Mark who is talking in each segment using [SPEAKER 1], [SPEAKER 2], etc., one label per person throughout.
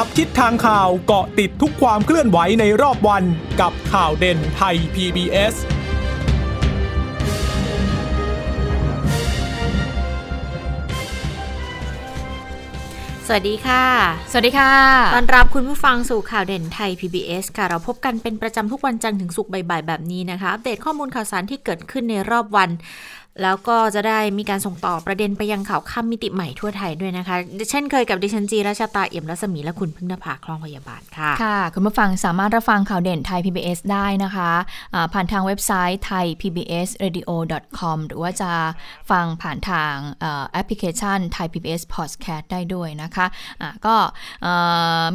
[SPEAKER 1] จับทิศทางข่าวเกาะติดทุกความเคลื่อนไหวในรอบวันกับข่าวเด่นไทย PBS
[SPEAKER 2] สวัสดีค่ะ
[SPEAKER 3] สวัสดีค่ะ
[SPEAKER 2] ต้อนรับคุณผู้ฟังสู่ข่าวเด่นไทย PBS ค่ะ เราพบกันเป็นประจำทุกวันจันทร์ถึงศุกร์บ่ายๆแบบนี้นะคะ อัปเดตข้อมูลข่าวสารที่เกิดขึ้นในรอบวัน แล้วก็จะได้มีการส่งต่อประเด็นไปยังข่าวค่ำมิติใหม่ทั่วไทยด้วยนะคะ เช่นเคยกับดิฉันจีราชาตาเอี่ยมรัศมีและคุณพึ่งนภาคลองพยาบาลค่ะ
[SPEAKER 3] ค่ะ คุณผู้ฟังสามารถรับฟังข่าวเด่นไทย PBS ได้นะคะะผ่านทางเว็บไซต์ไทย PBS radio com หรือว่าจะฟังผ่านทางแอปพลิเคชันไทย PBS podcast ได้ด้วยนะคะะก็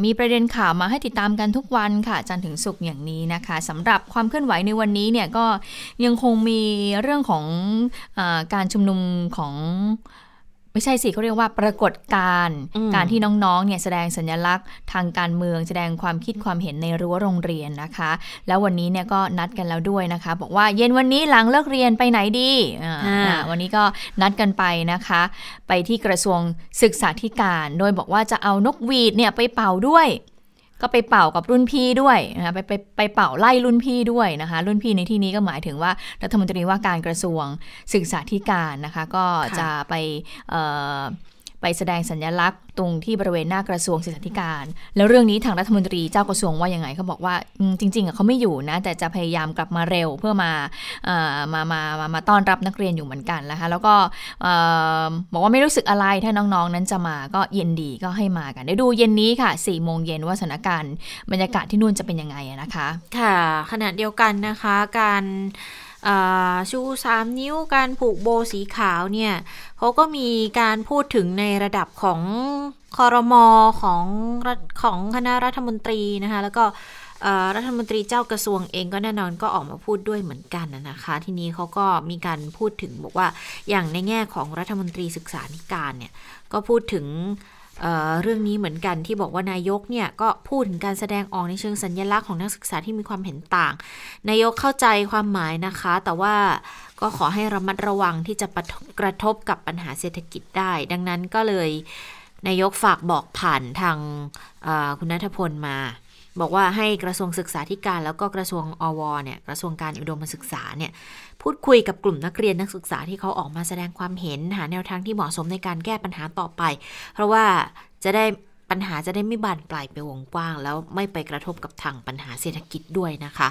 [SPEAKER 3] มีประเด็นข่าวมาให้ติดตามกันทุกวันค่ะจันถึงสุกอย่างนี้นะคะสำหรับความเคลื่อนไหวในวันนี้เนี่ยก็ยังคงมีเรื่องของการชุมนุมของไม่ใช่สิเขาเรียกว่าปรากฏการณ์การที่น้องๆเนี่ยแสดงสัญลักษณ์ทางการเมืองแสดงความคิดความเห็นในรั้วโรงเรียนนะคะ แล้ววันนี้เนี่ยก็นัดกันแล้วด้วยนะคะ บอกว่าเย็นวันนี้หลังเลิกเรียนไปไหนดีวันนี้ก็นัดกันไปนะคะ ไปที่กระทรวงศึกษาธิการ โดยบอกว่าจะเอานกหวีดเนี่ยไปเป่าด้วย ก็ไปเป่ากับรุ่นพี่ด้วยนะคะไปไปไปเป่าไล่รุ่นพี่ด้วยนะคะ รุ่นพี่ในที่นี้ก็หมายถึงว่ารัฐมนตรีว่าการกระทรวงศึกษาธิการนะคะ ก็จะไป ไปแสดงสัญลักษณ์ตรงที่บริเวณหน้ากระทรวงศึกษาธิการ แล้วเรื่องนี้ทางรัฐมนตรีเจ้ากระทรวงว่ายังไงเขาบอกว่าจริงๆเขาไม่อยู่นะ แต่จะพยายามกลับมาเร็วเพื่อมามามามามาต้อนรับนักเรียนอยู่เหมือนกันนะคะแล้วก็บอกว่าไม่รู้สึกอะไรถ้าน้องๆ นั้นจะมาก็เย็นดีก็ให้มากันเดี๋ยวดูเย็นนี้ค่ะ4ี่โมงเย็นว่าสถานการณ์บรรยากาศที่นู่นจะเป็นยังไงนะคะ
[SPEAKER 2] ค่ะขณะเดียวกันนะคะการ ชูสามนิ้วการผูกโบสีขาวเนี่ยเขาก็มีการพูดถึงในระดับของคอรมอของของคณะรัฐมนตรีนะคะแล้วก็รัฐมนตรีเจ้ากระทรวงเองก็แน่นอนก็ออกมาพูดด้วยเหมือนกันนะคะ ทีนี้เขาก็มีการพูดถึงบอกว่าอย่างในแง่ของรัฐมนตรีศึกษาธิการเนี่ยก็พูดถึง เเรื่องนี้เหมือนกันที่บอกว่านายกเนี่ยก็พูดถึงการแสดงออกในเชิงสัญญลักษณ์ของนักศึกษาที่มีความเห็นต่าง นายกเข้าใจความหมายนะคะ แต่ว่าก็ขอให้ระมัดระวังที่จะกระทบกับปัญหาเศรษฐกิจได้ ดังนั้นก็เลยนายกฝากบอกผ่านทางคุณนัทพลมา บอกว่าให้กระทรวงศึกษาธิการแล้วก็กระทรวงอวเนี่ยกระทรวงการอุดมศึกษาเนี่ย พูดคุยกับกลุ่มนักเรียนนักศึกษาที่เขาออกมาแสดงความเห็นหาแนวทางที่เหมาะสมในการแก้ปัญหาต่อไป เพราะว่าจะได้ปัญหาจะได้ไม่บานปลายไปวงกว้าง แล้วไม่ไปกระทบกับทางปัญหาเศรษฐกิจด้วยนะคะ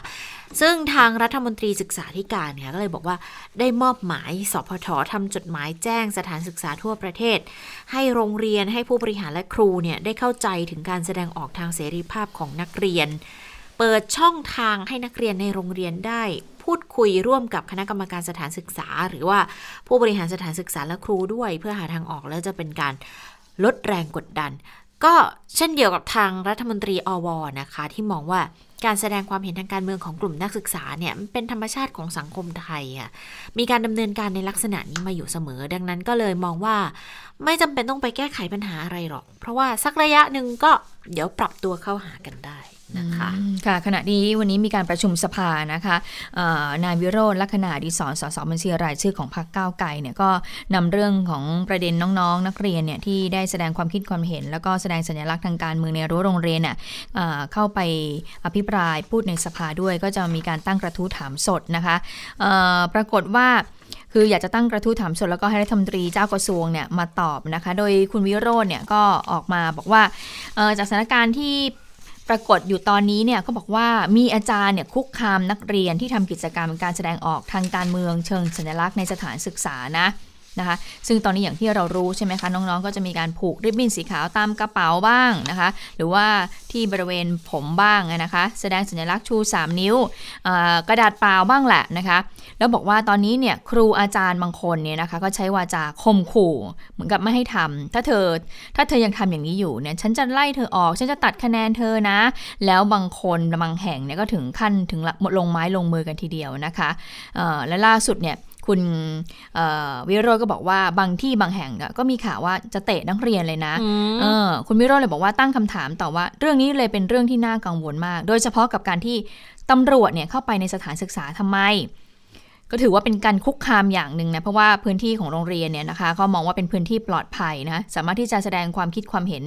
[SPEAKER 2] ซึ่งทางรัฐมนตรีศึกษาธิการเนี่ยก็เลยบอกว่าได้มอบหมายสพททำจดหมายแจ้งสถานศึกษาทั่วประเทศ ให้โรงเรียนให้ผู้บริหารและครูเนี่ยได้เข้าใจถึงการแสดงออกทางเสรีภาพของนักเรียน เปิดช่องทางให้นักเรียนในโรงเรียนได้ พูดคุยร่วมกับคณะกรรมการสถานศึกษา หรือว่าผู้บริหารสถานศึกษาและครูด้วย เพื่อหาทางออกแล้วจะเป็นการลดแรงกดดัน ก็เช่นเดียวกับทางรัฐมนตรีอวนะคะ ที่มองว่าการแสดงความเห็นทางการเมืองของกลุ่มนักศึกษาเนี่ยเป็นธรรมชาติของสังคมไทยอะมีการดำเนินการในลักษณะนี้มาอยู่เสมอ ดังนั้นก็เลยมองว่า ไม่จำเป็นต้องไปแก้ไขปัญหาอะไรหรอก เพราะว่าสักระยะหนึ่งก็เดี๋ยวปรับตัวเข้าหากันได้ นะคะ
[SPEAKER 3] ค่ะขณะนี้วันนี้มีการประชุมสภานะคะนายวิโรธลักษณะดีสอนสสบัญชีรายชื่อของพรรคก้าวไกลเนี่ยก็นำเรื่องของประเด็นน้องๆ นักเรียนเนี่ยที่ได้แสดงความคิดความเห็น แล้วก็แสดงสัญลักษณ์ทางการเมืองในรั้วโรงเรียนเนี่ยเข้าไปอภิปรายพูดในสภาด้วย ก็จะมีการตั้งกระทู้ถามสดนะคะปรากฏว่าคืออยากจะตั้งกระทู้ถามสดแล้วก็ให้รัฐมนตรีเจ้ากระทรวงเนี่ยมาตอบนะคะ โดยคุณวิโรจน์เนี่ยก็ออกมาบอกว่าจากสถานการณ์ที่ ปรากฏอยู่ตอนนี้เนี่ยเขาบอกว่ามีอาจารย์เนี่ยคุกคามนักเรียนที่ทำกิจกรรมการแสดงออกทางการเมืองเชิงสัญลักษณ์ในสถานศึกษานะ นะคะ ซึ่งตอนนี้อย่างที่เรารู้ใช่ไหมคะ น้องๆ ก็จะมีการผูกริบบิ้นสีขาวตามกระเป๋าบ้างนะคะ หรือว่าที่บริเวณผมบ้างนะคะ แสดงสัญลักษณ์ชู 3 นิ้วกระดาษเปล่าบ้างแหละนะคะ แล้วบอกว่าตอนนี้เนี่ยครูอาจารย์บางคนเนี่ยนะคะก็ใช้วาจาข่มขู่เหมือนกับไม่ให้ทำถ้าเธอถ้าเธอยังทำอย่างนี้อยู่เนี่ยฉันจะไล่เธอออกฉันจะตัดคะแนนเธอนะ แล้วบางคนบางแห่งเนี่ยก็ถึงขั้นถึงลงไม้ลงมือกันทีเดียวนะคะและล่าสุดเนี่ย คุณวิโรจน์ก็บอกว่าบางที่บางแห่งก็มีข่าวว่าจะเตะนักเรียนเลยนะคุณวิโรจน์เลยบอกว่าตั้งคำถามต่อว่า เรื่องนี้เลยเป็นเรื่องที่น่ากังวลมาก โดยเฉพาะกับการที่ตำรวจเนี่ยเข้าไปในสถานศึกษาทำไม ก็ถือว่าเป็นการคุกคามอย่างหนึ่งนะเพราะว่าพื้นที่ของโรงเรียนเนี่ยนะคะเขามองว่าเป็นพื้นที่ปลอดภัยนะสามารถที่จะแสดงความคิดความเห็น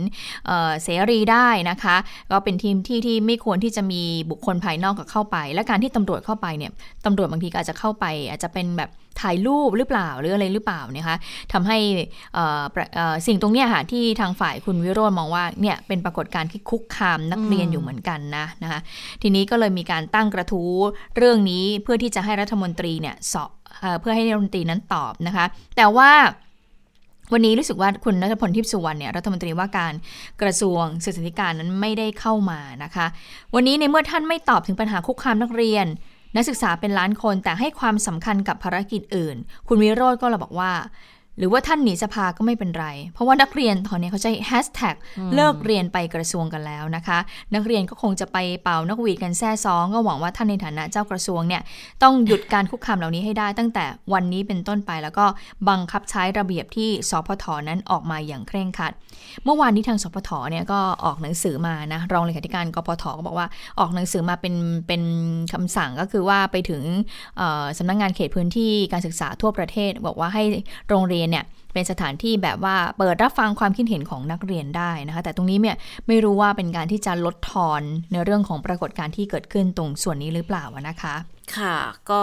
[SPEAKER 3] เเสรีได้นะคะ ก็เป็นทีมที่ที่ไม่ควรที่จะมีบุคคลภายนอกกับเข้าไป และการที่ตำรวจเข้าไปเนี่ยตำรวจบางทีก็อาจจะเข้าไป อาจจะเป็นแบบ ถ่ายรูปหรือเปล่าหรืออะไรหรือเปล่านะคะทำให้สิ่งตรงนี้ค่ะที่ทางฝ่ายคุณวิโรจน์มองว่าเนี่ยเป็นปรากฏการณ์ที่คุกคามนักเรียนอยู่เหมือนกันนะนะคะทีนี้ก็เลยมีการตั้งกระทู้เรื่องนี้เพื่อที่จะให้รัฐมนตรีเนี่ยสอบเพื่อให้รัฐมนตรีนั้นตอบนะคะ แต่ว่าวันนี้รู้สึกว่าคุณนัทพลทิพสุวรรณเนี่ยรัฐมนตรีว่าการกระทรวงศึกษาธิการนั้นไม่ได้เข้ามานะคะ วันนี้ในเมื่อท่านไม่ตอบถึงปัญหาคุกคามนักเรียน นักศึกษาเป็นล้านคนแต่ให้ความสำคัญกับภารกิจอื่น คุณวิโรจน์ก็เลยบอกว่า หรือว่าท่านหนีสภาก็ไม่เป็นไร เพราะว่านักเรียนตอนนี้เขาใช้แฮชแท็กเลิกเรียนไปกระทรวงกันแล้วนะคะ นักเรียนก็คงจะไปเป่านกหวีดกันแซ่ซองก็หวังว่าท่านในฐานะเจ้ากระทรวงเนี่ยต้องหยุดการคุกคามเหล่านี้ให้ได้ตั้งแต่วันนี้เป็นต้นไปแล้วก็บังคับใช้ระเบียบที่สพทนั้นออกมาอย่างเคร่งครัดเมื่อวานนี้ทางสพทเนี่ยก็ออกหนังสือมานะรองเลขาธิการกพทก็บอกว่าออกหนังสือมาเป็นเป็นคำสั่งก็คือว่าไปถึงสำนักงงานเขตพื้นที่การศึกษาทั่วประเทศ บอกว่าให้โรงเรียนเนี่ยเป็นสถานที่แบบว่าเปิดรับฟังความคิดเห็นของนักเรียนได้นะคะ แต่ตรงนี้เนี่ยไม่รู้ว่าเป็นการที่จะลดทอนในเรื่องของปรากฏการณ์ที่เกิดขึ้นตรงส่วนนี้หรือเปล่านะคะ
[SPEAKER 2] ค่ะก็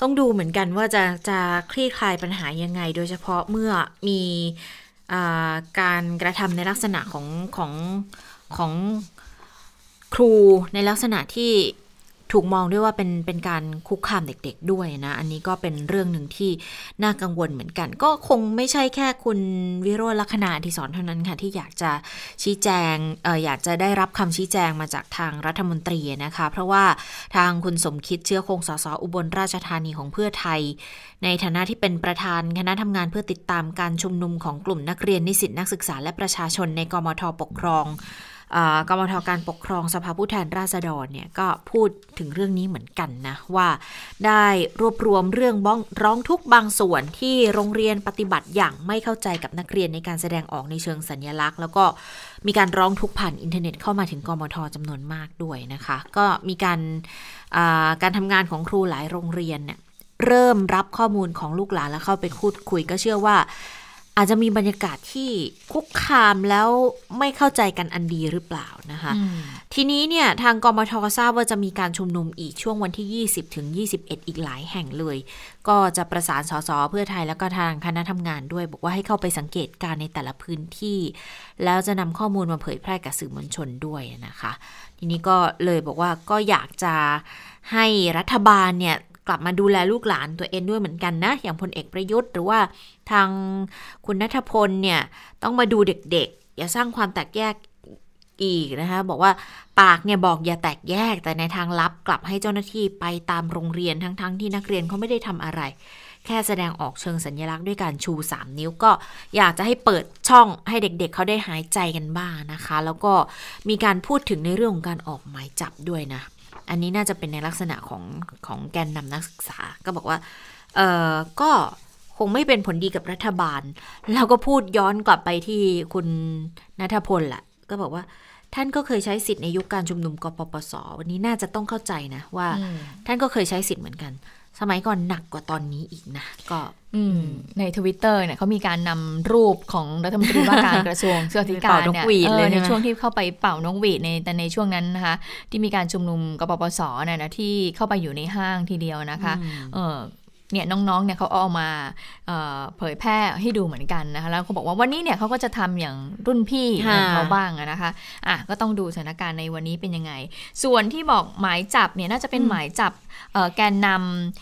[SPEAKER 2] ต้องดูเหมือนกันว่าจะจะคลี่คลายปัญหายังไง โดยเฉพาะเมื่อมี การกระทำในลักษณะของของของครูในลักษณะที่ ถูกมองด้วยว่าเป็นเป็นการคุกคามเด็กๆด้วยนะ อันนี้ก็เป็นเรื่องหนึ่งที่น่ากังวลเหมือนกัน ก็คงไม่ใช่แค่คุณวิโรจน์ลักษณะที่สอนเท่านั้นค่ะ ที่อยากจะชี้แจงเอออยากจะได้รับคำชี้แจงมาจากทางรัฐมนตรีนะคะ เพราะว่าทางคุณสมคิดเชื้อคงสสอุบลราชธานีของเพื่อไทย ในฐานะที่เป็นประธานคณะทำงานเพื่อติดตามการชุมนุมของกลุ่มนักเรียนนิสิตนักศึกษาและประชาชนในกมทปกครอง กรมทการปกครองสภาผู้แทนราษฎรเนี่ยก็พูดถึงเรื่องนี้เหมือนกันนะ ว่าได้รวบรวมเรื่องบ้องร้องทุกบางส่วนที่โรงเรียนปฏิบัติอย่างไม่เข้าใจกับนักเรียนในการแสดงออกในเชิงสัญญลักษณ์ แล้วก็มีการร้องทุกผ่านอินเทอร์เน็ตเข้ามาถึงกมทจำนวนมากด้วยนะคะ ก็มีการการทำงานของครูหลายโรงเรียนเนี่ยเริ่มรับข้อมูลของลูกหลานแล้วเข้าไปพูดคุยก็เชื่อว่า อาจจะมีบรรยากาศที่คุกคามแล้วไม่เข้าใจกันอันดีหรือเปล่านะคะ ทีนี้เนี่ยทางกมททราบว่าจะมีการชุมนุมอีกช่วงวันที่ 20ถึง21 อีกหลายแห่งเลย ก็จะประสานสสเพื่อไทยแล้วก็ทางคณะทำงานด้วย บอกว่าให้เข้าไปสังเกตการในแต่ละพื้นที่ แล้วจะนำข้อมูลมาเผยแพร่กับสื่อมวลชนด้วยนะคะ ทีนี้ก็เลยบอกว่าก็อยากจะให้รัฐบาลเนี่ย กลับมาดูแลลูกหลานตัวเองด้วยเหมือนกันนะ อย่างพลเอกประยุทธ์หรือว่าทางคุณนัทพลเนี่ยต้องมาดูเด็กๆ อย่าสร้างความแตกแยกอีกนะคะบอกว่าปากเนี่ยบอกอย่าแตกแยกแต่ในทางลับกลับให้เจ้าหน้าที่ไปตามโรงเรียนทั้งๆทที่นักเรียนเขาไม่ได้ทำอะไร แค่แสดงออกเชิงสัญลักษณ์ด้วยการชู 3 นิ้วก็อยากจะให้เปิดช่องให้เด็กๆเเขาได้หายใจกันบ้างนะคะ แล้วก็มีการพูดถึงในเรื่องของการออกหมายจับด้วยนะ อันนี้น่าจะเป็นในลักษณะของของแกนนำนักศึกษา ก็บอกว่าเออก็คงไม่เป็นผลดีกับรัฐบาล แล้วก็พูดย้อนกลับไปที่คุณนัทพลแหละก็บอกว่าท่านก็เคยใช้สิทธิ์ในยุคการชุมนุมกปปส วันนี้น่าจะต้องเข้าใจนะว่า ท่านก็เคยใช้สิทธิ์เหมือนกัน สมัยก่อนหนักกว่าตอนนี้อีกนะก็
[SPEAKER 3] ในทวิตเตอร์เนี่ยเขามีการนำรูปของรัฐมนตรีว่าการกระทรวงศึกษาธิการเนี่ยในช่วงที่เข้าไปเป่านกหวีดในแต่ในช่วงนั้นนะคะ ที่มีการชุมนุมกปปสเนี่ยนะที่เข้าไปอยู่ในห้างทีเดียวนะคะเออเนี่ยน้องๆเนี่ยเขาเอามาเเผยแพร่ให้ดูเหมือนกันนะคะแล้วเขาบอกว่าวันนี้เนี่ยเขาก็จะทำอย่างรุ่นพี่ของเขาบ้างนะคะอะก็ต้องดูสถานการณ์ในวันนี้เป็นยังไง ส่วนที่บอกหมายจับเนี่ยน่าจะเป็นหมายจับ แกนน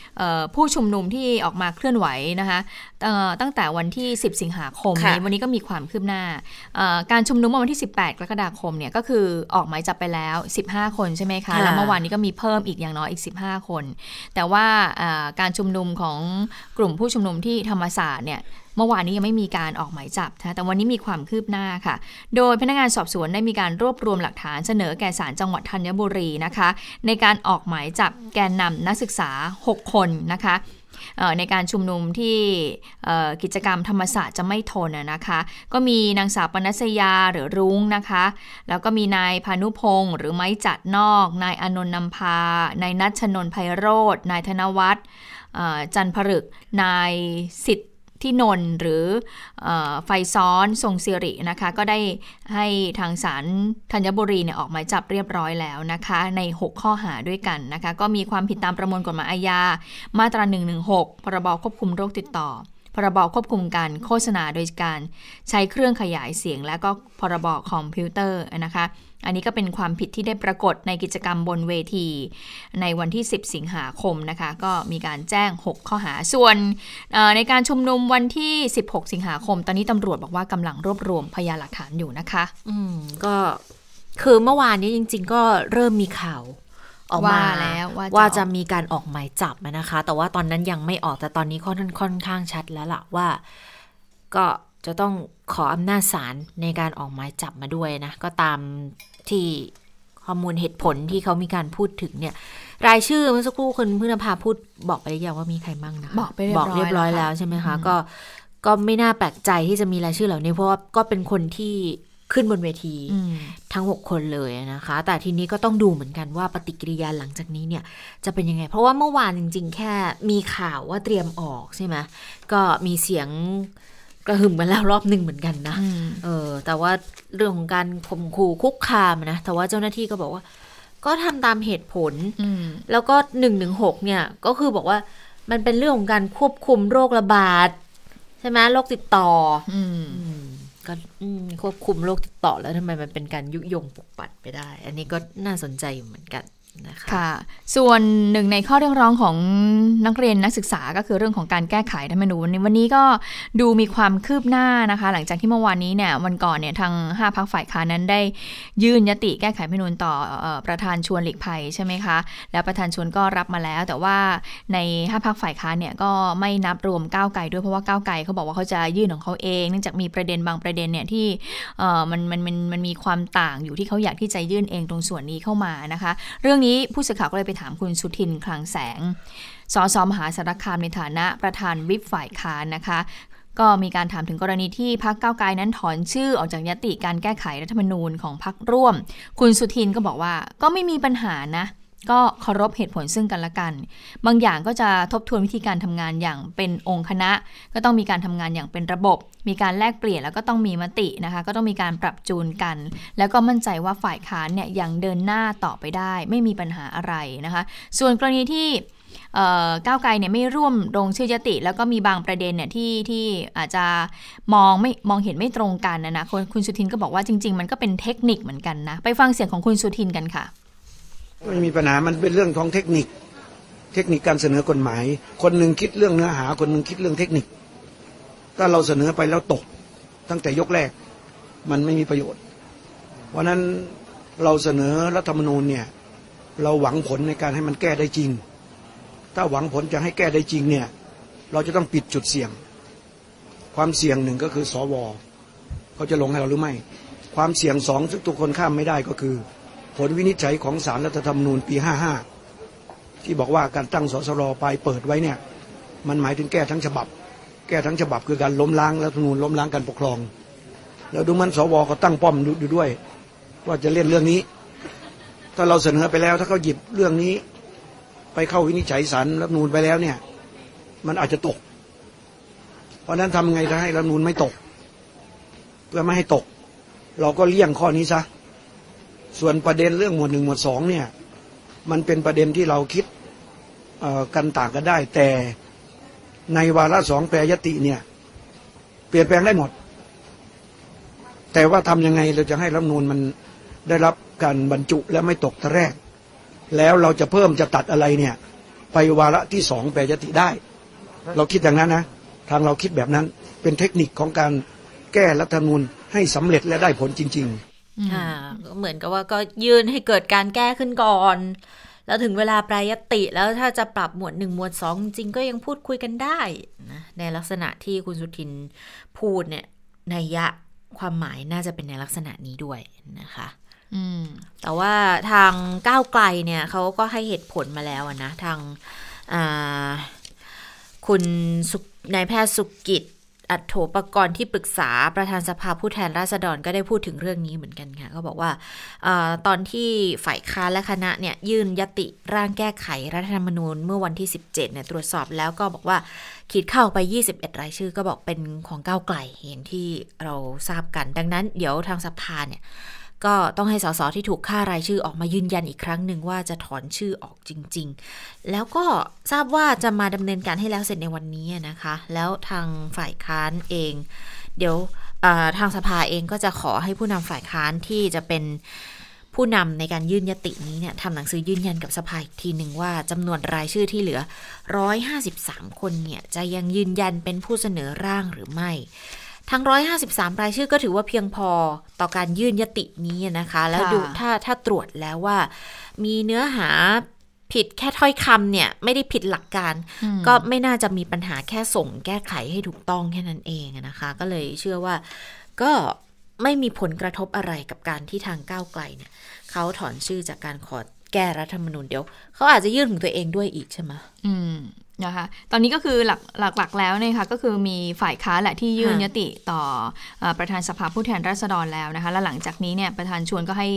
[SPEAKER 3] ำผู้ชุมนุมที่ออกมาเคลื่อนไหวนะคะตั้งแต่วันที่ 10 สิงหาคมนี้วันนี้ก็มีความคืบหน้า การชุมนุมวันที่ 18 กรกฎาคมเนี่ยก็คือออกหมายจับไปแล้ว 15 คนใช่ไหมคะ แล้วเมื่อวานนี้ก็มีเพิ่มอีกอย่างน้อยอีก 15 คน แต่ว่าการชุมนุมของกลุ่มผู้ชุมนุมที่ธรรมศาสตร์เนี่ย เมื่อวานนี้ยังไม่มีการออกหมายจับนะแต่วันนี้มีความคืบหน้าค่ะ โดยพนักงานสอบสวนได้มีการรวบรวมหลักฐานเสนอแก่ศาลจังหวัดธัญบุรีนะคะ ในการออกหมายจับแกนนำนักศึกษา 6 คนนะคะในการชุมนุมที่กิจกรรมธรรมศาสตร์จะไม่ทนนะคะ ก็มีนางสาวปนัสยาหรือรุ้งนะคะ แล้วก็มีนายพานุพงศ์หรือไม้จัดนอก นายอนนท์นำพา นายนัชชนนไพโรธนายธนวัฒน์จันพฤกนายสิทธ ที่นนหรืออไฟซ้อนทรงสิรินะคะ ก็ได้ให้ทางศาลธัญบุรีเนี่ยออกหมายจับเรียบร้อยแล้วนะคะ ใน 6 ข้อหาด้วยกันนะคะ ก็มีความผิดตามประมวลกฎหมายอาญามาตรา 116 พรบควบคุมโรคติดต่อ พรบควบคุมการโฆษณาโดยการใช้เครื่องขยายเสียง และก็พรบคอมพิวเตอร์นะคะ อันนี้ก็เป็นความผิดที่ได้ปรากฏในกิจกรรมบนเวที ในวันที่ 10 สิงหาคมนะคะ ก็มีการแจ้ง 6 ข้อหาส่วนในการชุมนุมวันที่ 16 สิงหาคม ตอนนี้ตำรวจบอกว่ากำลังรวบรวมพยานหลักฐานอยู่นะคะ
[SPEAKER 2] อืมก็คือเมื่อวานนี้จริง ๆ ก็เริ่มมีข่าว ออกมา
[SPEAKER 3] แล้ว
[SPEAKER 2] ว่าว่าจะมีการออกหมายจับนะคะ แต่ว่าตอนนั้นยังไม่ออกแต่ตอนนี้ค่อนค่อนข้างชัดแล้วล่ะว่า ก็จะต้องขออำนาจศาลในการออกหมายจับมาด้วยนะ ก็ตามที่ข้อมูลเหตุผลที่เขามีการพูดถึงเนี่ย รายชื่อเมื่อสักครู่คุณพึ่งพาพูดบอกไปหรือยังว่ามีใครบ้างนะ
[SPEAKER 3] บอกไปเรียบร้อยบอกเรียบร้อยแล้ว
[SPEAKER 2] ใช่ไหมคะ ก็ก็ไม่น่าแปลกใจที่จะมีรายชื่อเหล่านี้เพราะว่าก็เป็นคนที่ ขึ้นบนเวทีทั้งหกคนเลยนะคะ แต่ทีนี้ก็ต้องดูเหมือนกันว่าปฏิกิริยาหลังจากนี้เนี่ยจะเป็นยังไง เพราะว่าเมื่อวานจริง ๆ แค่มีข่าวว่าเตรียมออกใช่ไหมก็มีเสียงกระหึ่มมาแล้วรอบหนึ่งเหมือนกันนะเออ แต่ว่าเรื่องของการข่มขู่คุกคามนะ แต่ว่าเจ้าหน้าที่ก็บอกว่า ก็ทำตามเหตุผลแล้วก็หนึ่งหนึ่งหกเนี่ย ก็คือบอกว่ามันเป็นเรื่องของการควบคุมโรคระบาด ใช่ไหมโรคติดต่ออื ก็ควบคุมโรคติดต่อแล้วทำไมมันเป็นการยุยงปลุกปัดไปได้ อันนี้ก็น่าสนใจอยู่เหมือนกัน นะคะ
[SPEAKER 3] ค่ะ ส่วนหนึ่งในข้อเรียกร้องของนักเรียนนักศึกษาก็คือเรื่องของการแก้ไขรัฐธรรมนูญวันนี้ก็ดูมีความคืบหน้านะคะ หลังจากที่เมื่อวานนี้เนี่ยวันก่อนเนี่ยทาง 5พักฝ่ายค้านนั้นได้ยื่นยติแก้ไขรัฐธรรมนูญต่อประธานชวนหลีกภัยใช่ไหมคะ แล้วประธานชวนก็รับมาแล้ว แต่ว่าใน 5พักฝ่ายค้านเนี่ยก็ไม่นับรวมก้าวไกลด้วยเพราะว่าก้าวไกลเขาบอกว่าเขาจะยื่นของเขาเองเนื่องจากมีประเด็นบางประเด็นเนี่ยที่มันมันมันมันมีความต่างอยู่ที่เขาอยากที่จะยื่นเองตรงส่วนนี้เข้ามานะคะ เรื่องนี้ผู้สื่อข่าวก็เลยไปถามคุณสุทินคลังแสง สสมหาสารคามในฐานะประธานวิปฝ่ายค้านนะคะ ก็มีการถามถึงกรณีที่พักเก้าไกลนั้นถอนชื่อออกจากยติการแก้ไขรัฐธรรมนูญของพักร่วม คุณสุทินก็บอกว่าก็ไม่มีปัญหานะ ก็เคารพเหตุผลซึ่งกันและกัน บางอย่างก็จะทบทวนวิธีการทำงานอย่างเป็นองค์คณะ ก็ต้องมีการทำงานอย่างเป็นระบบ มีการแลกเปลี่ยนแล้วก็ต้องมีมตินะคะ ก็ต้องมีการปรับจูนกัน แล้วก็มั่นใจว่าฝ่ายค้านเนี่ยยังเดินหน้าต่อไปได้ ไม่มีปัญหาอะไรนะคะ ส่วนกรณีที่ก้าวไกลเนี่ยไม่ร่วมลงชื่อยติ แล้วก็มีบางประเด็นเนี่ยที่ที่อาจจะมองไม่มองเห็นไม่ตรงกันนะนะคุณสุทินก็บอกว่าจริง ๆ มันก็เป็นเทคนิคเหมือนกันนะไปฟังเสียงของคุณสุทินกันค่ะ
[SPEAKER 4] ไม่มีปัญหามันเป็นเรื่องของเทคนิค เทคนิคการเสนอกฎหมาย คนหนึ่งคิดเรื่องเนื้อหา คนหนึ่งคิดเรื่องเทคนิค ถ้าเราเสนอไปแล้วตก ตั้งแต่ยกแรก มันไม่มีประโยชน์ เพราะนั้นเราเสนอรัฐธรรมนูญเนี่ยเราหวังผลในการให้มันแก้ได้จริง ถ้าหวังผลจะให้แก้ได้จริงเนี่ยเราจะต้องปิดจุดเสี่ยง ความเสี่ยงหนึ่งก็คือสวเขาจะลงให้เราหรือไม่ ความเสี่ยงสองซึ่งทุกคนข้ามไม่ได้ก็คือ ผลวินิจฉัยของสารรัฐธรรมนูญปี 55 ที่บอกว่าการตั้งสสรไปเปิดไว้เนี่ยมันหมายถึงแก้ทั้งฉบับ แก้ทั้งฉบับคือการล้มล้างรัฐธรรมนูญล้มล้างการปกครอง แล้วดูมันสวก็ตั้งป้อมดูด้วย ว่าจะเล่นเรื่องนี้ ถ้าเราเสนอไปแล้วถ้าเขาหยิบเรื่องนี้ ไปเข้าวินิจฉัยสารรัฐธรรมนูญไปแล้วเนี่ยมันอาจจะตก เพราะนั้นทำไงจะให้รัฐธรรมนูญไม่ตก เพื่อไม่ให้ตก เราก็เลี่ยงข้อนี้ซะ ส่วนประเด็นเรื่องหมวดหนึ่งหมวดสองเนี่ย มันเป็นประเด็นที่เราคิดกันต่างกันได้ แต่ในวาระสองแปรยติเนี่ย เปลี่ยนแปลงได้หมด แต่ว่าทำยังไงเราจะให้รัฐนูนมันได้รับการบรรจุและไม่ตกตะแรก แล้วเราจะเพิ่มจะตัดอะไรเนี่ย ไปวาระที่สองแปรยติได้ เราคิดอย่างนั้นนะ ทางเราคิดแบบนั้นเป็นเทคนิคของการแก้รัฐธรรมนูญให้สำเร็จและได้ผลจริง ๆ
[SPEAKER 2] เหมือนกับว่าก็ยื่นให้เกิดการแก้ขึ้นก่อน แล้วถึงเวลาปลายติแล้วถ้าจะปรับหมวดหนึ่งหมวดสองจริงก็ยังพูดคุยกันได้นะในลักษณะที่คุณสุทินพูดเนี่ยในยะความหมายน่าจะเป็นในลักษณะนี้ด้วยนะคะแต่ว่าทางก้าวไกลเนี่ยเขาก็ให้เหตุผลมาแล้วนะ ทางคุณนายแพทย์สุกิจ อัโถปกรณ์ที่ปรึกษาประธานสภาผู้แทนราษฎรก็ได้พูดถึงเรื่องนี้เหมือนกันค่ะก็บอกว่าอตอนที่ฝ่ายค้านและคณะเนี่ยยื่นยติร่างแก้ไขรัฐธรรมนูญเมื่อวันที่ 17เนี่ยตรวจสอบแล้วก็บอกว่าคิดเข้าไป 21 รายชื่อก็บอกเป็นของก้าวไกลอย่างที่เราทราบกัน ดังนั้นเดี๋ยวทางสภาเนี่ย ก็ต้องให้สสที่ถูกฆ่ารายชื่อออกมายืนยันอีกครั้งหนึ่งว่าจะถอนชื่อออกจริง ๆ แล้วก็ทราบว่าจะมาดำเนินการให้แล้วเสร็จในวันนี้นะคะ แล้วทางฝ่ายค้านเอง เดี๋ยวทางสภาเองก็จะขอให้ผู้นำฝ่ายค้านที่จะเป็นผู้นำในการยื่นยตินี้เนี่ยทำหนังสือยืนยันกับสภาอีกทีหนึ่งว่าจำนวนรายชื่อที่เหลือ 153 คนเนี่ยจะยังยืนยันเป็นผู้เสนอร่างหรือไม่ ทั้ง 153 รายชื่อก็ถือว่าเพียงพอต่อการยื่นยตินี้นะคะ แล้วดูถ้าถ้าตรวจแล้วว่า มีเนื้อหาผิดแค่ถ้อยคำเนี่ย ไม่ได้ผิดหลักการ ก็ไม่น่าจะมีปัญหาแค่ส่งแก้ไขให้ถูกต้องแค่นั้นเองนะคะ ก็เลยเชื่อว่าก็ไม่มีผลกระทบอะไรกับการที่ทางก้าวไกลเนี่ยเขาถอนชื่อจากการขอแก้รัฐธรรมนูญเดี๋ยวเขาอาจจะยื่นของตัวเองด้วยอีกใช่ไหม
[SPEAKER 3] อืม นะคะตอนนี้ก็คือหลักหลักๆแล้วเนี่ยค่ะก็คือมีฝ่ายค้าแหละที่ยื่นยติต่อประธานสภาผู้แทนราษฎรแล้วนะคะและหลังจากนี้เนี่ยประธานชวนก็ให้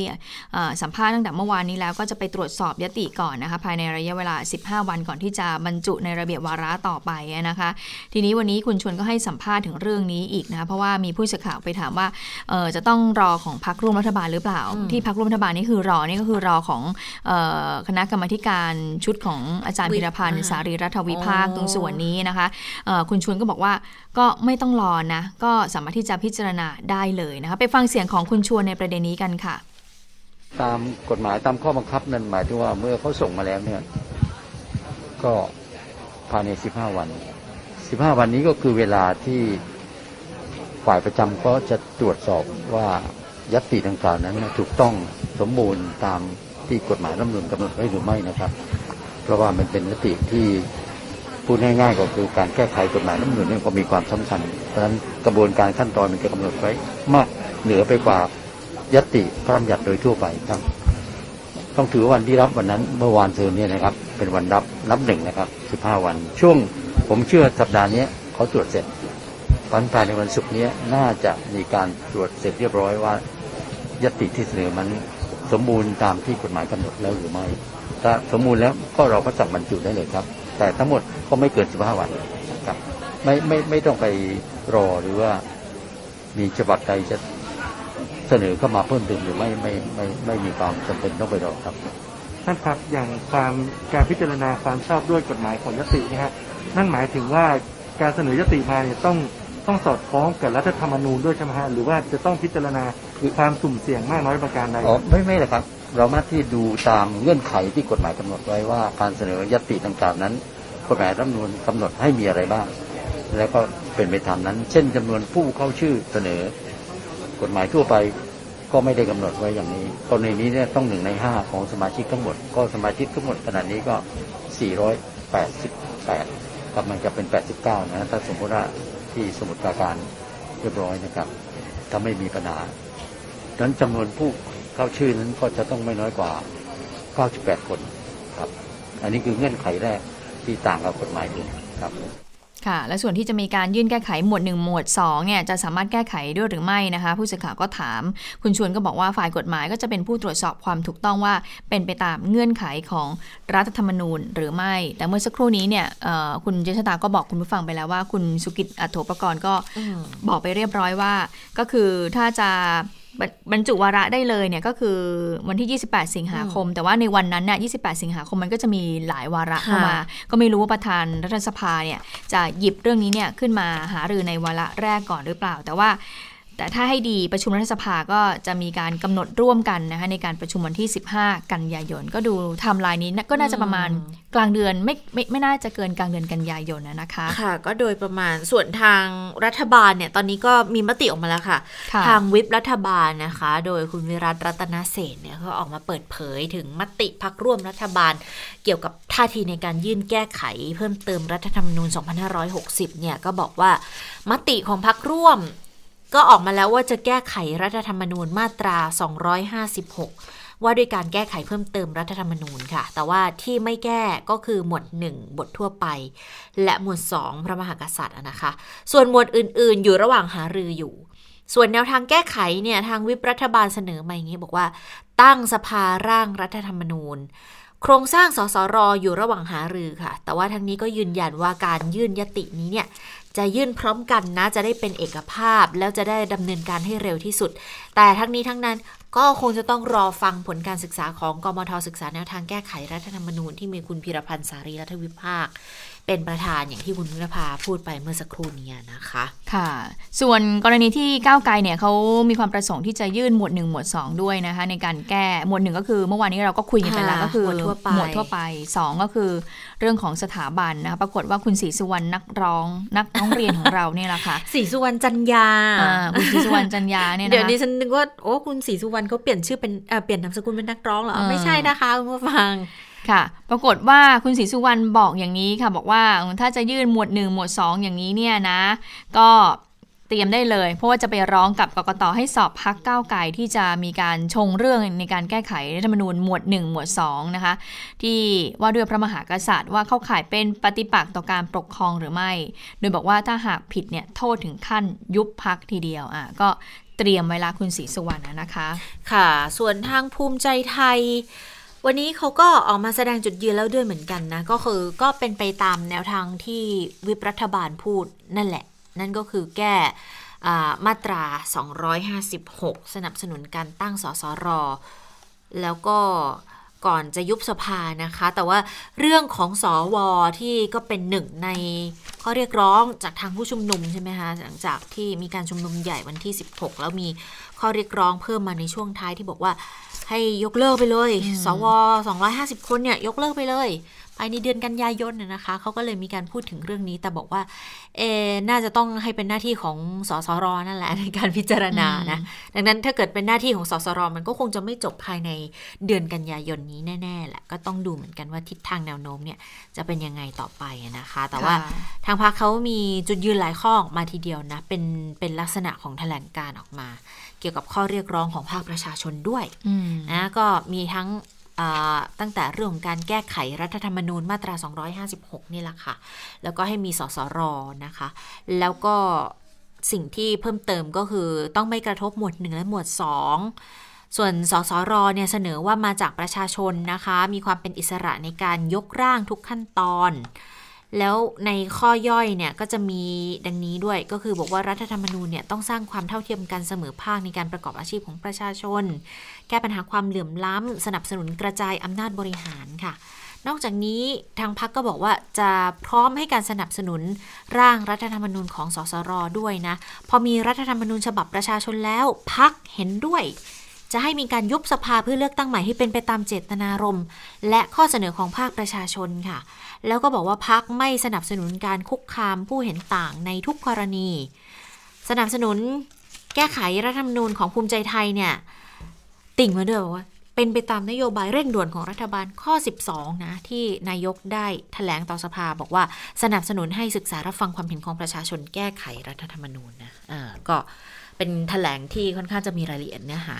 [SPEAKER 3] สัมภาษณ์ตั้งแต่เมื่อวานนี้แล้วก็จะไปตรวจสอบยติก่อนนะคะภายในระยะเวลา 15 วันก่อนที่จะบรรจุในระเบียบวาระต่อไปนะคะทีนี้วันนี้คุณชวนก็ให้สัมภาษณ์ถึงเรื่องนี้อีกนะคะเพราะว่ามีผู้สื่อข่าวไปถามว่าจะต้องรอของพรรคร่วมรัฐบาลหรือเปล่า ที่พรรคร่วมรัฐบาลนี่คือรอนี่ก็คือรอของคณะกรรมการชุดของอาจารย์พิรพันธ์สารีรัฐวิพากษ์ตรงส่วนนี้นะคะคุณชวนก็บอกว่าก็ไม่ต้องรอนะก็สามารถที่จะพิจารณาได้เลยนะคะไปฟังเสียงของคุณชวนในประเด็นนี้กันค่ะ
[SPEAKER 5] ตามกฎหมายตามข้อบังคับนั้นหมายถึงว่าเมื่อเขาส่งมาแล้วเนี่ยก็ภายใน 15 วัน 15 วันนี้ก็คือเวลาที่ฝ่ายประจำก็จะตรวจสอบว่ายัตติดังกล่าวนั้นถูกต้องสมบูรณ์ตามที่กฎหมายรัฐมนูลกำหนดไว้หรือไม่นะครับ เพราะว่ามันเป็นยติที่ พูดง่ายๆก็คือการแก้ไขกฎหมายรัฐมนูลนี่ก็มีความสำคัญ เพราะฉะนั้นกระบวนการขั้นตอนมันจะกำหนดไว้มากเหนือไปกว่ายติพระราชบัญญัติโดยทั่วไปครับต้องถือวันที่รับวันนั้นเมื่อวานเซอร์เนี่ยนะครับ เป็นวันรับรับหนึ่งนะครับสิบห้าวัน ช่วงผมเชื่อสัปดาห์นี้เขาตรวจเสร็จวันภายในวันศุกร์นี้น่าจะมีการตรวจเสร็จเรียบร้อยว่ายติที่เสนอมันสมบูรณ์ตามที่กฎหมายกำหนดแล้วหรือไม่ ถ้าสมบูรณ์แล้วก็เราก็จับบรรจุได้เลยครับ แต่ทั้งหมดก็ไม่เกินสิบห้าวันครับ ไม่ไม่ไม่ต้องไปรอหรือว่ามีฉบับใดจะเสนอเข้ามาเพิ่มเติมหรือไม่ไม่ไม่ไม่มีความจำเป็นต้องไปรอครับ
[SPEAKER 6] ท่านครับอย่างความการพิจารณาความชอบด้วยกฎหมายของยตินะฮะนั่นหมายถึงว่าการเสนอยติมาเนี่ยต้องต้องสอดคล้องกับรัฐธรรมนูญด้วยใช่ไหมฮะหรือว่าจะต้องพิจารณาความสุ่มเสี่ยงมากน้อยประการใด
[SPEAKER 5] อ๋อไม่ไม่เลยครับ เรามาที่ดูตามเงื่อนไขที่กฎหมายกำหนดไว้ว่า การเสนอยติต่างๆนั้นกฎหมายรัฐมนูลกำหนดให้มีอะไรบ้าง แล้วก็เป็นไปตามนั้น เช่นจำนวนผู้เข้าชื่อเสนอ กฎหมายทั่วไปก็ไม่ได้กำหนดไว้อย่างนี้กรณีนี้เนี่ยต้องหนึ่งในห้าของสมาชิกทั้งหมด ก็สมาชิกทั้งหมดขนาดนี้ก็ 488กำลังจะเป็น 89 นะถ้าสมมติว่าที่สมุดปราการเรียบร้อยนะครับ ถ้าไม่มีปัญหาดังนั้นจำนวนผู้ เข้าชื่อนั้นก็จะต้องไม่น้อยกว่า 98 คนครับ อันนี้คือเงื่อนไขแรกที่ต่างกับกฎหมายอื่นครับ
[SPEAKER 3] ค่ะ และส่วนที่จะมีการยื่นแก้ไขหมวด 1 หมวด2เนี่ยจะสามารถแก้ไขด้วยหรือไม่นะคะ ผู้สื่อข่าวก็ถาม คุณชวนก็บอกว่าฝ่ายกฎหมายก็จะเป็นผู้ตรวจสอบความถูกต้องว่าเป็นไปตามเงื่อนไขของรัฐธรรมนูญหรือไม่ แต่เมื่อสักครู่นี้เนี่ยคุณเจษตาก็บอกคุณผู้ฟังไปแล้วว่า คุณสุกิจอัโถปกรณ์ก็บอกไปเรียบร้อยว่า ก็คือถ้าจะ บรรจุวาระได้เลยเนี่ยก็คือวันที่ 28 สิงหาคม แต่ว่าในวันนั้นเนี่ย28 สิงหาคมมันก็จะมีหลายวาระเข้ามา ก็ไม่รู้ว่าประธานรัฐสภาเนี่ยจะหยิบเรื่องนี้เนี่ยขึ้นมาหารือในวาระแรกก่อนหรือเปล่า แต่ว่า แต่ถ้าให้ดีประชุมรัฐสภาก็จะมีการกำหนดร่วมกันนะคะในการประชุมวันที่ 15 กันยายน ก็ดูทำลายนี้ก็น่าจะประมาณกลางเดือนไม่ไม่ไม่น่าจะเกินกลางเดือนกันยายนนะคะ
[SPEAKER 2] ค่ะ ก็โดยประมาณส่วนทางรัฐบาลเนี่ยตอนนี้ก็มีมติออกมาแล้วค่ะทางวิปรัฐบาลนะคะ โดยคุณวิรัตรัตนเศษเนี่ยก็ออกมาเปิดเผยถึงมติพักร่วมรัฐบาล เกี่ยวกับท่าทีในการยื่นแก้ไข เพิ่มเติมรัฐธรรมนูญ 2560 เนี่ยก็บอกว่ามติของพักร่วม ก็ออกมาแล้วว่าจะแก้ไขรัฐธรรมนูญมาตรา 256 ว่าด้วยการแก้ไขเพิ่มเติมรัฐธรรมนูญค่ะ แต่ว่าที่ไม่แก้ก็คือหมวด 1 บททั่วไป และหมวด 2 พระมหากษัตริย์นะคะ ส่วนหมวดอื่นๆ อยู่ระหว่างหารืออยู่ ส่วนแนวทางแก้ไขเนี่ยทางวิปรัฐบาลเสนอมาอย่างนี้บอกว่า ตั้งสภาร่างรัฐธรรมนูญโครงสร้างสสรออยู่ระหว่างหารือค่ะ แต่ว่าทั้งนี้ก็ยืนยันว่าการยื่นยตินี้เนี่ย จะยื่นพร้อมกันนะ จะได้เป็นเอกภาพแล้วจะได้ดำเนินการให้เร็วที่สุด แต่ทั้งนี้ทั้งนั้นก็คงจะต้องรอฟังผลการศึกษาของกมทศึกษาแนวทางแก้ไขรัฐธรรมนูญที่มีคุณพิรพันธ์สารีรัฐวิภาค เป็นประธานอย่างที่คุณนุภาพูดไปเมื่อสักครู่นี้นะคะ
[SPEAKER 3] ค่ะ ส่วนกรณีที่ก้าวไกลเนี่ยเขามีความประสงค์ที่จะยื่นหมวด 1 หมวด 2 ด้วยนะคะ ในการแก้หมวดหนึ่งก็คือเมื่อวานนี้เราก็คุยกันไปแล้ว
[SPEAKER 2] ค่ะ
[SPEAKER 3] ก็คือ
[SPEAKER 2] หมวดทั่วไป
[SPEAKER 3] หมวดทั่วไปสองก็คือเรื่องของสถาบันนะคะปรากฏว่าคุณศรีสุวรรณนักร้องนักร้องเรียนของเราเนี่ยแหละค่ะ
[SPEAKER 2] สีสุวรรณจันยา
[SPEAKER 3] อ่าคุณศรีสุวรรณจันยาเนี่ยนะคะ
[SPEAKER 2] เดี๋ยวนี้ฉันนึกว่าโอ้คุณศรีสุวรรณเขาเปลี่ยนชื่อเป็นเอ่อเปลี่ยนนามสกุลเป็นนักร้องเหรอ
[SPEAKER 3] อ่า
[SPEAKER 2] ไม่ใช่นะคะคุณผู้ฟัง
[SPEAKER 3] ค่ะ ปรากฏว่าคุณศรีสุวรรณบอกอย่างนี้ค่ะ บอกว่าถ้าจะยื่นหมวด 1 หมวด 2 อย่างนี้เนี่ยนะ ก็เตรียมได้เลย เพราะว่าจะไปร้องกับกกตให้สอบพักก้าวไก่ที่จะมีการชงเรื่องในการแก้ไขรัฐธรรมนูญหมวด 1 หมวด2นะคะที่ว่าด้วยพระมหากษัตริย์ว่าเข้าข่ายเป็นปฏิปักษ์ต่อการปกครองหรือไม่ โดยบอกว่าถ้าหากผิดเนี่ยโทษถึงขั้นยุบพักทีเดียวอะก็เตรียมไว้ละคุณศรีสุวรรณนะคะ
[SPEAKER 2] ค่ะ ส่วนทางภูมิใจไทย วันนี้เขาก็ออกมาแสดงจุดยืนแล้วด้วยเหมือนกันนะ ก็คือก็เป็นไปตามแนวทางที่วิปรัฐบาลพูดนั่นแหละ นั่นก็คือแก้อ่ามาตรา 256 สนับสนุนการตั้งสสร แล้วก็ก่อนจะยุบสภานะคะ แต่ว่าเรื่องของสอวอที่ก็เป็นหนึ่งในข้อเรียกร้องจากทางผู้ชุมนุมใช่ไหมคะหลังจากที่มีการชุมนุมใหญ่วันที่ 16 แล้วมีข้อเรียกร้องเพิ่มมาในช่วงท้ายที่บอกว่า ให้ยกเลิกไปเลย สว 250 คนเนี่ยยกเลิกไปเลยภายในเดือนกันยายนน่ะนะคะ เขาก็เลยมีการพูดถึงเรื่องนี้ แต่บอกว่าเออน่าจะต้องให้เป็นหน้าที่ของสสรนั่นแหละในการพิจารณานะ ดังนั้นถ้าเกิดเป็นหน้าที่ของสสรมันก็คงจะไม่จบภายในเดือนกันยายนนี้แน่ๆแหละ ก็ต้องดูเหมือนกันว่าทิศทางแนวโน้มเนี่ยจะเป็นยังไงต่อไปนะคะ แต่ว่า
[SPEAKER 3] ค่ะ
[SPEAKER 2] ทางพรรคเขามีจุดยืนหลายข้อออกมาทีเดียวนะ เป็นเป็นลักษณะของแถลงการออกมา เกี่ยวกับข้อเรียกร้องของภาคประชาชนด้วย
[SPEAKER 3] อืม
[SPEAKER 2] นะก็มีทั้งอ่าตั้งแต่เรื่องของการแก้ไขรัฐธรรมนูญมาตรา 256 นี่แหละค่ะ แล้วก็ให้มีสสรนะคะ แล้วก็สิ่งที่เพิ่มเติมก็คือต้องไม่กระทบหมวด 1 และหมวด 2 ส่วนสสรเนี่ยเสนอว่ามาจากประชาชนนะคะ มีความเป็นอิสระในการยกร่างทุกขั้นตอน แล้วในข้อย่อยเนี่ยก็จะมีดังนี้ด้วยก็คือบอกว่ารัฐธรรมนูญเนี่ยต้องสร้างความเท่าเทียมกันเสมอภาคในการประกอบอาชีพของประชาชน แก้ปัญหาความเหลื่อมล้ำ สนับสนุนกระจายอำนาจบริหารค่ะ นอกจากนี้ทางพักก็บอกว่าจะพร้อมให้การสนับสนุนร่างรัฐธรรมนูญของสสรด้วยนะ พอมีรัฐธรรมนูญฉบับประชาชนแล้วพักเห็นด้วย จะให้มีการยุบสภาเพื่อเลือกตั้งใหม่ให้เป็นไปตามเจตนารมณ์ และข้อเสนอของภาคประชาชนค่ะ แล้วก็บอกว่าพักไม่สนับสนุนการคุกคามผู้เห็นต่างในทุกกรณี สนับสนุนแก้ไขรัฐธรรมนูญของภูมิใจไทยเนี่ย ติ่งมาด้วยว่าเป็นไปตามนโยบายเร่งด่วนของรัฐบาลข้อ 12 นะ ที่นายกได้แถลงต่อสภาบอกว่าสนับสนุนให้ศึกษารับฟังความเห็นของประชาชนแก้ไขรัฐธรรมนูญนะอ่าก็เป็นแถลงที่ค่อนข้างจะมีรายละเอียดเนื้อหา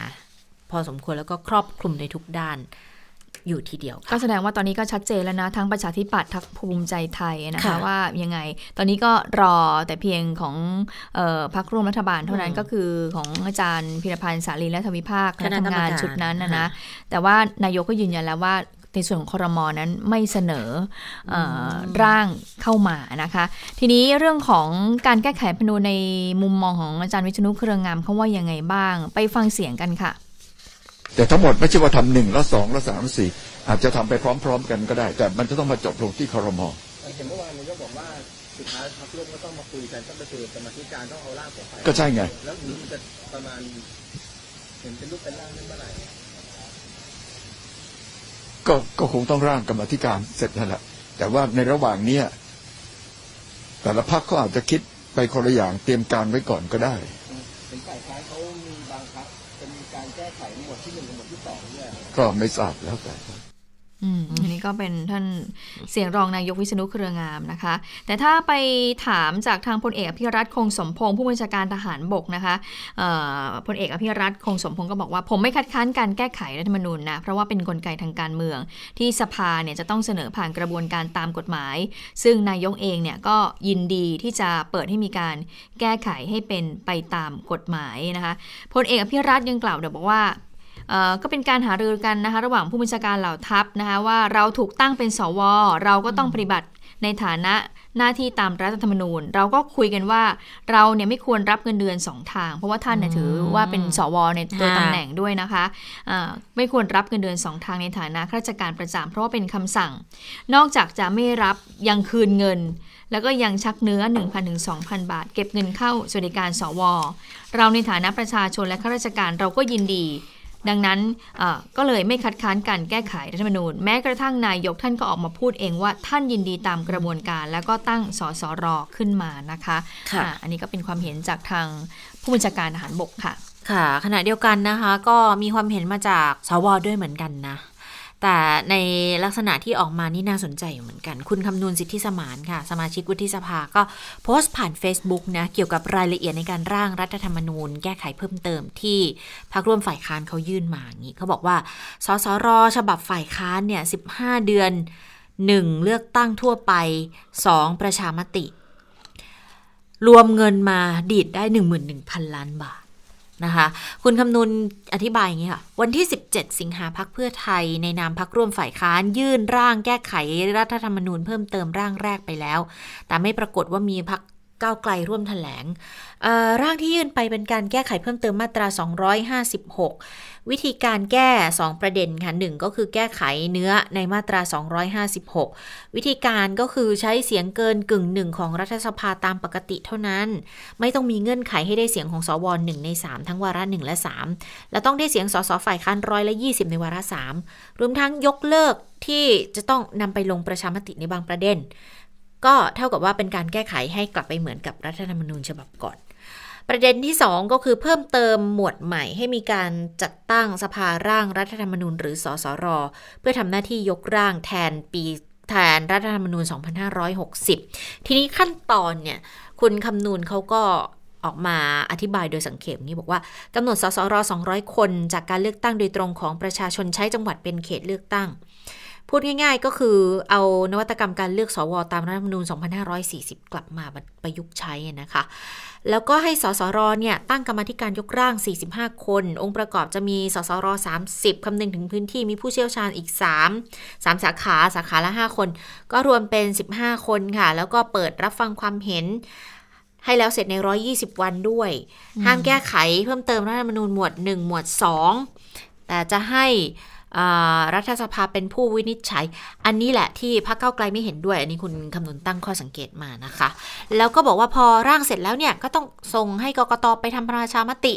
[SPEAKER 2] พอสมควรแล้วก็ครอบคลุมในทุกด้านอยู่ทีเดียว
[SPEAKER 3] ก็
[SPEAKER 2] ค่ะ
[SPEAKER 3] แสดงว่าตอนนี้ก็ชัดเจนแล้วนะทั้งประชาธิปัตย์ทั้งภูมิใจไทยนะคะ
[SPEAKER 2] ค่ะ
[SPEAKER 3] ว่ายังไง ตอนนี้ก็รอแต่เพียงของเออพักร่วมรัฐบาลเท่านั้น
[SPEAKER 2] อืม
[SPEAKER 3] ก็คือของอาจารย์พิรพันธ์สาลีและทวิภาค
[SPEAKER 2] คณะกรรม
[SPEAKER 3] ทำงาน
[SPEAKER 2] การ
[SPEAKER 3] ชุดนั้นนะนะ
[SPEAKER 2] ค่ะ
[SPEAKER 3] แต่ว่านายกก็ยืนยันแล้วว่าในส่วนของครมนั้นไม่เสนอเออร่างเข้ามานะคะ ทีนี้เรื่องของการแก้ไขรัฐธรรมนูญในมุมมองของอาจารย์วิษณุเครืองามเขาว่ายังไงบ้าง ไปฟังเสียงกันค่ะ
[SPEAKER 7] แต่ทั้งหมดไม่ใช่ว่าทำหนึ่งแล้วสองแล้วสามแล้วสี่อาจจะทำไปพร้อม ๆ กันก็ได้ แต่มันจะต้องมาจบลงที่ครม
[SPEAKER 8] เห็นเมื่อวานนายกบอกว่าสุดท้ายพรรคร่วมก็ต้องมาคุยกันต้องไปคุยกับกรรมาธิการต้องเอาร่างของฝ่าย
[SPEAKER 7] ก็ใช่ไง
[SPEAKER 8] แล้วนี้มันจะประมาณเห็นเป็นรูปเป็นร่างนั้นเมื่อไหร่
[SPEAKER 7] ก็ก็คงต้องร่างกรรมาธิการเสร็จนั่นแหละแต่ว่าในระหว่างเนี้ยแต่ละพักเขาอาจจะคิดไปคนละอย่างเตรียมการไว้ก่อนก็ได้
[SPEAKER 8] ที่หนึ่งกับหมวดที่สองด้วย
[SPEAKER 7] ก็ไม่ทราบแล้วแต่
[SPEAKER 3] อืมอันนี้นี่ก็เป็นท่านเสียงรองนายกวิษณุเครืองามนะคะ แต่ถ้าไปถามจากทางพลเอกอภิรัตคงสมพงศ์ผู้บัญชาการทหารบกนะคะพลเอกอภิรัตคงสมพงศ์ก็บอกว่า ผมไม่คัดค้านการแก้ไขรัฐธรรมนูญนะเพราะว่าเป็นนกลไกทางการเมือง ที่สภาเนี่ยจะต้องเสนอผ่านกระบวนการตามกฎหมาย ซึ่งนายกเองเนี่ยก็ยินดีที่จะเปิดให้มีการแก้ไขให้เป็นไปตามกฎหมายนะคะพลเอกอภิรัตยังกล่าวเดี๋ยวบอกว่า ก็เป็นการหารือกันนะคะระหว่างผู้บัญชาการเหล่าทัพนะคะว่าเราถูกตั้งเป็นสว เราก็ต้องปฏิบัติในฐานะหน้าที่ตามรัฐธรรมนูญ เราก็คุยกันว่าเราเนี่ยไม่ควรรับเงินเดือนสองทาง เพราะว่าท่านเนี่ยถือว่าเป็นสวในตัวตำแหน่งด้วยนะคะะไม่ควรรับเงินเดือนสองทางในฐานะข้าราชการประจำเพราะว่าเป็นคำสั่ง นอกจากจะไม่รับยังคืนเงิน แล้วก็ยังชักเนื้อ 1,000ถึง2,000 บาท เก็บเงินเข้าสวัสดิการสว เราในฐานะประชาชนและข้าราชการเราก็ยินดี ดังนั้นก็เลยไม่คัดค้านการแก้ไขรัฐธรรมนูญ แม้กระทั่งนายกท่านก็ออกมาพูดเองว่าท่านยินดีตามกระบวนการ แล้วก็ตั้งสสรขึ้นมานะคะ
[SPEAKER 2] คะ
[SPEAKER 3] อันนี้ก็เป็นความเห็นจากทางผู้บัญชาการทหารบกค่ะ
[SPEAKER 2] ค่ะ ขณะเดียวกันนะคะ ก็มีความเห็นมาจากสวด้วยเหมือนกันนะ แต่ในลักษณะที่ออกมานี่น่าสนใจเหมือนกัน คุณคำนวณสิทธิสมานค่ะ สมาชิกวุฒิสภาก็โพสต์ผ่าน Facebook นะ เกี่ยวกับรายละเอียดในการร่างรัฐธรรมนูญ แก้ไขเพิ่มเติมที่พรรคร่วมฝ่ายค้านเขายื่นมาอย่างนี้เขาบอกว่าสสรฉบับฝ่ายค้านเนี่ย15 เดือน 1. เลือกตั้งทั่วไป 2. ประชามติ รวมเงินมาดีดได้ 11,000 ล้านบาท นะคะ คุณคำนุนอธิบายอย่างนี้ค่ะ วันที่ 17 สิงหาพักเพื่อไทย ในนามพักร่วมฝ่ายค้าน ยื่นร่างแก้ไขรัฐธรรมนูญเพิ่มเติมร่างแรกไปแล้ว แต่ไม่ปรากฏว่ามีพัก ก้าวไกลร่วมถแถลง ร่างที่ยื่นไปเป็นการแก้ไขเพิ่มเติมมาตรา 256 วิธีการแก้ 2 ประเด็นค่ะหนึ่งก็คือแก้ไขเนื้อในมาตรา 256 วิธีการก็คือใช้เสียงเกินกึ่งหนึ่งของรัฐสภาตามปกติเท่านั้น ไม่ต้องมีเงื่อนไขให้ได้เสียงของสวหนึ่งใน 3 ทั้งวาระ1และ 3 และต้องได้เสียงสสฝ่ายค้านร้อยละ 20 ในวาระ3รวมทั้งยกเลิกที่จะต้องนำไปลงประชามติในบางประเด็น ก็เท่ากับว่าเป็นการแก้ไขให้กลับไปเหมือนกับรัฐธรรมนูญฉบับก่อน ประเด็นที่ 2 ก็คือเพิ่มเติมหมวดใหม่ให้มีการจัดตั้งสภาร่างรัฐธรรมนูญหรือสสร เพื่อทำหน้าที่ยกร่างแทนปีแทนรัฐธรรมนูญ 2560 ทีนี้ขั้นตอนเนี่ยคุณคำนูนเขาก็ออกมาอธิบายโดยสังเขปนี้บอกว่ากำหนดสสร 200 คน จากการเลือกตั้งโดยตรงของประชาชนใช้จังหวัดเป็นเขตเลือกตั้ง พูดง่ายๆก็คือเอานวัตกรรมการเลือกสวตามรัฐธรรมนูญ 2540 กลับมาประยุกต์ใช้นะคะ แล้วก็ให้สสรเนี่ยตั้งกรรมธิการยกร่าง 45 คน องค์ประกอบจะมีสสร30 คำนึงถึงพื้นที่มีผู้เชี่ยวชาญอีก 3 3 สาขาสาขาละ 5 คน ก็รวมเป็น 15 คนค่ะ แล้วก็เปิดรับฟังความเห็นให้แล้วเสร็จใน 120 วันด้วย ห้ามแก้ไขเพิ่มเติมรัฐธรรมนูญหมวด 1 หมวด 2 แต่จะให้ รัฐสภาเป็นผู้วินิจฉัย อันนี้แหละที่พรรคเก้าไกลไม่เห็นด้วย อันนี้คุณคำนวณตั้งข้อสังเกตมานะคะ แล้วก็บอกว่าพอร่างเสร็จแล้วเนี่ย ก็ต้องส่งให้กกตไปทำประชามติ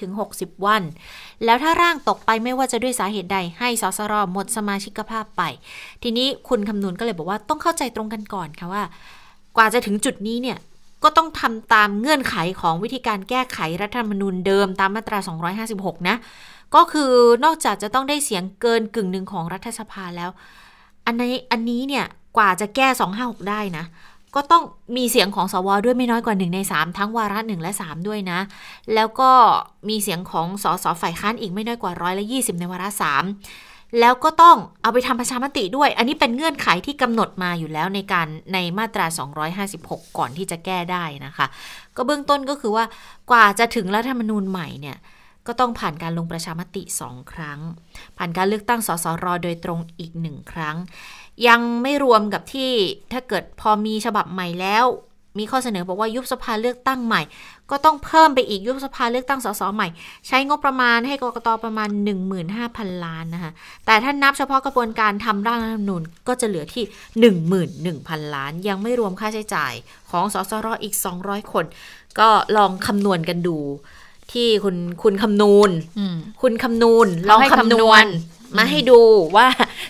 [SPEAKER 2] 45-60 วัน แล้วถ้าร่างตกไปไม่ว่าจะด้วยสาเหตุใดให้สสรหมดสมาชิกภาพไป ทีนี้คุณคำนวณก็เลยบอกว่าต้องเข้าใจตรงกันก่อนค่ะว่า กว่าจะถึงจุดนี้เนี่ยก็ต้องทำตามเงื่อนไขของวิธีการแก้ไขรัฐธรรมนูญเดิมตามมาตรา 256 นะ ก็คือนอกจากจะต้องได้เสียงเกินกึ่งหนึ่งของรัฐสภาแล้ว อันนี้อันนี้เนี่ยกว่าจะแก้ 256 ได้นะ ก็ต้องมีเสียงของสวด้วยไม่น้อยกว่า 1 ใน 3 ทั้งวาระ 1 และ 3 ด้วยนะ แล้วก็มีเสียงของสสฝ่ายค้านอีกไม่น้อยกว่าร้อยละ20 ในวาระ 3 แล้วก็ต้องเอาไปทำประชามติด้วย อันนี้เป็นเงื่อนไขที่กำหนดมาอยู่แล้วในการในมาตรา 256 ก่อนที่จะแก้ได้นะคะ ก็เบื้องต้นก็คือว่ากว่าจะถึงรัฐธรรมนูญใหม่เนี่ย ก็ต้องผ่านการลงประชามติสองครั้ง ผ่านการเลือกตั้งสสรโดยตรงอีกหนึ่งครั้ง ยังไม่รวมกับที่ถ้าเกิดพอมีฉบับใหม่แล้ว มีข้อเสนอบอกว่ายุบสภาเลือกตั้งใหม่ ก็ต้องเพิ่มไปอีกยุบสภาเลือกตั้งสสใหม่ ใช้งบประมาณให้กรกตประมาณ 15,000 ล้านนะคะแต่ถ้านับเฉพาะกระบวนการทำร่างรัฐธรรมนูญก็จะเหลือที่ 11,000 ล้าน ยังไม่รวมค่าใช้จ่ายของสสรออีก 200 คน ก็ลองคำนวณกันดู ที่คุณคุณคำนูนคุณคำนูนลองคำนวณมาให้ดูว่า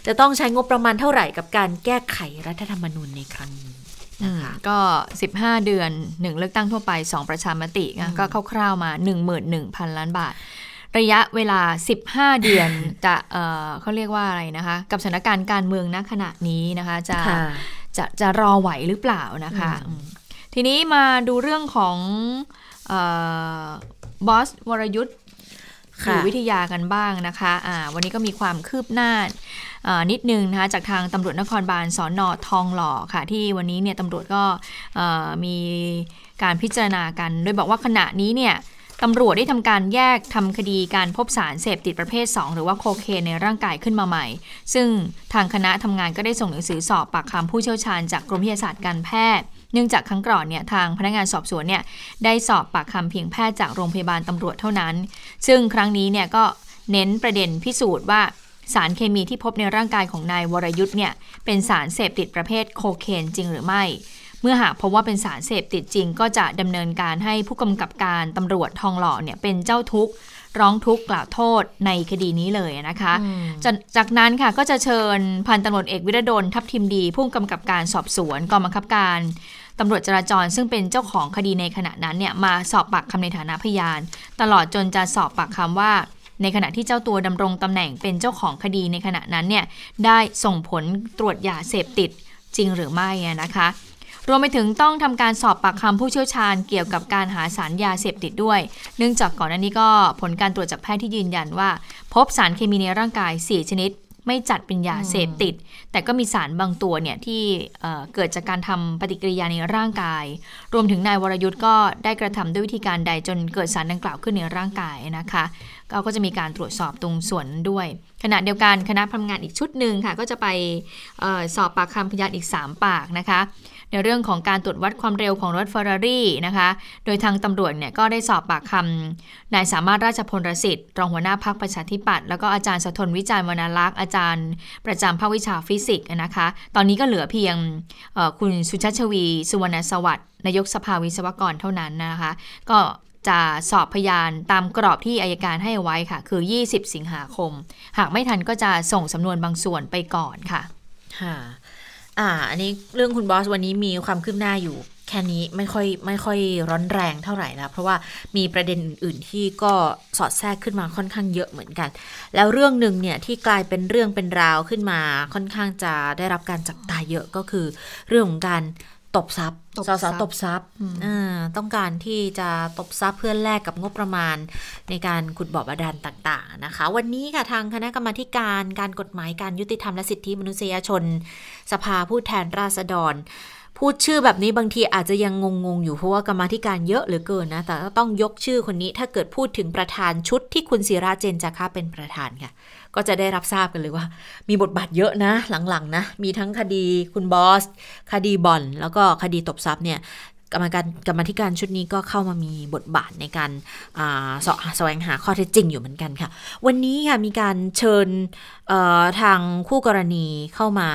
[SPEAKER 2] จะต้องใช้งบประมาณเท่าไหร่กับการแก้ไขรัฐธรรมนูญในครั้งนี้
[SPEAKER 3] นะคะก็ 15 เดือนหนึ่งเลือกตั้งทั่วไป 2 ประชามติก็คร่าวๆมา 11,000 ล้านบาท ระยะเวลา 15 เดือนจะเอ่อเขาเรียกว่าอะไรนะคะ กับสถานการณ์การเมืองณขณะนี้นะคะจะ
[SPEAKER 2] ค่ะ
[SPEAKER 3] จะจะรอไหวหรือเปล่านะคะอืมทีนี้มาดูเรื่องของ บอสวรยุทธ์อ
[SPEAKER 2] ค่ะ
[SPEAKER 3] ยู่วิทยากันบ้างนะคะอ่าวันนี้ก็มีความคืบหน้าอ่านิดนึงนะคะจากทางตำรวจนครบาลสอนอทองหล่อค่ะ ที่วันนี้เนี่ยตำรวจก็เอ่อมีการพิจารณากัน โดยบอกว่าขณะนี้เนี่ยตำรวจได้ทำการแยกทำคดีการพบสารเสพติดประเภท 2 หรือว่าโคเคนในร่างกายขึ้นมาใหม่ ซึ่งทางคณะทำงานก็ได้ส่งหนังสือสอบปากคำผู้เชี่ยวชาญจากกรมวิทยาศาสตร์การแพทย์ เนื่องจากครั้งก่อนเนี่ยทางพนักงานสอบสวนเนี่ยได้สอบปากคำเพียงแพทย์จากโรงพยาบาลตำรวจเท่านั้น ซึ่งครั้งนี้เนี่ยก็เน้นประเด็นพิสูจน์ว่าสารเคมีที่พบในร่างกายของนายวรยุทธ์เนี่ยเป็นสารเสพติดประเภทโคเคนจริงหรือไม่ เมื่อหากพบว่าเป็นสารเสพติดจริง ก็จะดำเนินการให้ผู้กำกับการตำรวจทองหล่อเนี่ยเป็นเจ้าทุกข์ร้องทุกข์กล่าวโทษในคดีนี้เลยนะคะจากจากนั้นค่ะก็จะเชิญพันตำรวจเอกวิรดลทัพทิมดีผู้กำกับการสอบสวนกองบังคับการ ตำรวจจราจรซึ่งเป็นเจ้าของคดีในขณะนั้นเนี่ยมาสอบปากคำในฐานะพยาน ตลอดจนจะสอบปากคำว่า ในขณะที่เจ้าตัวดำรงตำแหน่งเป็นเจ้าของคดีในขณะนั้นเนี่ยได้ส่งผลตรวจยาเสพติดจริงหรือไม่นะคะรวมไปถึงต้องทำการสอบปากคำผู้เชี่ยวชาญเกี่ยวกับการหาสารยาเสพติดด้วย เนื่องจากก่อนหน้านี้ก็ผลการตรวจจากแพทย์ที่ยืนยันว่า พบสารเคมีในร่างกาย 4 ชนิด ไม่จัดเป็นยาเสพติด แต่ก็มีสารบางตัวเนี่ยที่เเกิดจากการทำปฏิกิริยาในร่างกาย รวมถึงนายวรยุทธ์ก็ได้กระทำด้วยวิธีการใดจนเกิดสารดังกล่าวขึ้นในร่างกายนะคะ ก็ก็จะมีการตรวจสอบตรงส่วนนั้นด้วย ขณะเดียวกันคณะทำงานอีกชุดหนึ่งค่ะ ก็จะไปออสอบปากคำพยานอีก 3 ปากนะคะในเรื่องของการตรวจวัดความเร็วของรถเฟอร์รารี่นะคะ โดยทางตำรวจเนี่ยก็ได้สอบปากคนายสามารถราชพลสิทธิ์รองหัวหน้าพรรคประชาธิปัตย์แล้วก็อาจารย์สธนวิจารณ์วรรณลักษณ์อาจารย์ประจำภาควิชาฟิสิกส์นะคะ ตอนนี้ก็เหลือเพียงคุณสุชัชวีร์ สุวรรณสวัสดิ์นายกสภาวิศวกรเท่านั้นนะคะ ก็ จะสอบพยานตามกรอบที่อัยการให้ไว้ค่ะ คือ 20 สิงหาคม หากไม่ทันก็จะส่งสำนวนบางส่วนไปก่อนค่ะ
[SPEAKER 2] ค่ะอ่า อันนี้เรื่องคุณบอสวันนี้มีความคืบหน้าอยู่แค่นี้ไม่ค่อยไม่ค่อยร้อนแรงเท่าไหร่ล้วเพราะว่ามีประเด็นอื่นๆที่ก็สอดแทรกขึ้นมาค่อนข้างเยอะเหมือนกัน แล้วเรื่องหนึ่งเนี่ยที่กลายเป็นเรื่องเป็นราวขึ้นมาค่อนข้างจะได้รับการจับตาเยอะก็คือ เรื่องของการ ตบทรัพย์
[SPEAKER 3] ตบ
[SPEAKER 2] ส
[SPEAKER 3] ทรั
[SPEAKER 2] ส
[SPEAKER 3] พย์
[SPEAKER 2] ตบทรัพย์อ่าต้องการที่จะตบทรัพย์เพื่อแลกกับงบประมาณ ในการขุดบ่อบาดาลต่างๆนะคะ วันนี้ค่ะทางคณะกรรมาธิการการกฎหมายการยุติธรรมและสิทธิมนุษยชน สภาผู้แทนราษฎร พูดชื่อแบบนี้บางทีอาจจะยังงงๆ อยู่เพราะว่ากรรมาธิการเยอะเหลือเกินนะแต่ก็ต้องยกชื่อคนนี้ถ้าเกิดพูดถึงประธานชุดที่คุณศิราเจนจาคะเป็นประธานค่ะ ก็จะได้รับทราบกันเลยว่า มีบทบาทเยอะนะหลังๆนะมีทั้งคดีคุณบอส คดีบ่อน แล้วก็คดีตบทรัพย์เนี่ยกรรมการกรรมธิการชุดนี้ก็เข้ามามีบทบาทในการอ่าเสาะแสวงหาข้อเท็จจริงอยู่เหมือนกันค่ะ วันนี้ค่ะมีการเชิญเอ่อทางคู่กรณีเข้ามา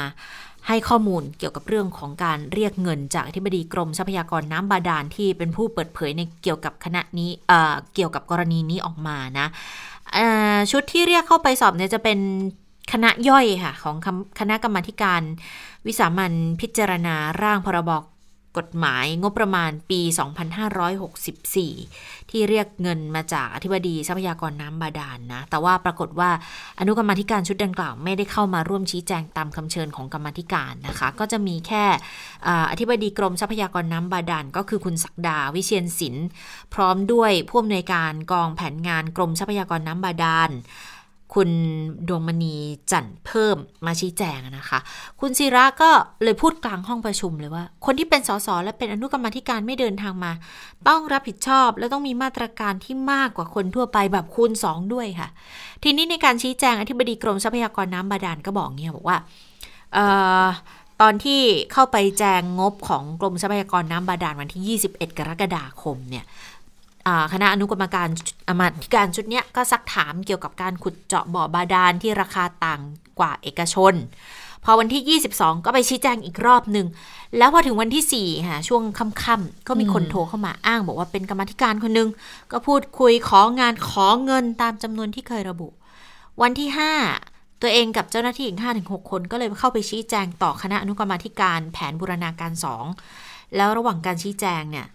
[SPEAKER 2] ให้ข้อมูลเกี่ยวกับเรื่องของการเรียกเงินจากอธิบดีกรมทรัพยากรน้ำบาดาลที่เป็นผู้เปิดเผยในเกี่ยวกับคณะนี้เอ่อเกี่ยวกับกรณีนี้ออกมานะ ชุดที่เรียกเข้าไปสอบเนี่ยจะเป็นคณะย่อยค่ะ ของคณะกรรมาการ วิสามันพิจารณาร่างพรบ กฎหมายงบประมาณปี 2564 ที่เรียกเงินมาจากอธิบดีทรัพยากรน้ำบาดาลนนะแต่ว่าปรากฏว่าอนุกรรมธิการชุดดังกล่าวไม่ได้เข้ามาร่วมชี้แจงตามคำเชิญของกรรมธิการนะคะ ก็จะมีแค่อ่าอธิบดีกรมทรัพยากรน้ำบาดาลก็คือคุณศักดาวิเชียนศิลป์พร้อมด้วยผู้อำนวยการกองแผนงานกรมทรัพยากรน้ำบาดาล คุณดวงมณีจันทร์เพิ่มมาชี้แจงนะคะ คุณศิระก็เลยพูดกลางห้องประชุมเลยว่า คนที่เป็นสสและเป็นอนุกรรมธิการไม่เดินทางมา ต้องรับผิดชอบและต้องมีมาตรการที่มากกว่าคนทั่วไปแบบคูณสองด้วยค่ะ ทีนี้ในการชี้แจงอธิบดีกรมทรัพยากรน้ำบาดาลก็บอกเนี่ยบอกว่าออตอนที่เข้าไปแจงงบของกรมทรัพยากรน้ำบาดาลวันที่ 21 กรกฎาคมเนี่ย คณะอนุกรรมการอมาธิการชุดนี้ก็ซักถามเกี่ยวกับการขุดเจาะบ่อบาดาลที่ราคาต่างกว่าเอกชน พอวันที่ 22 ก็ไปชี้แจงอีกรอบหนึ่ง แล้วพอถึงวันที่4ค่ะช่วงค่ำๆก็มีคนโทรเข้ามาอ้างบอกว่าเป็นกรรมธิการคนหนึง ก็พูดคุยของานขอเงินตามจำนวนที่เคยระบุ วันที่ 5ตัวเองกับเจ้าหน้าที่อีก5-6 คนก็เลยเข้าไปชี้แจงต่อคณะอนุกรรมธิการแผนบูรณาการ 2 แล้วระหว่างการชี้แจงเนี่ย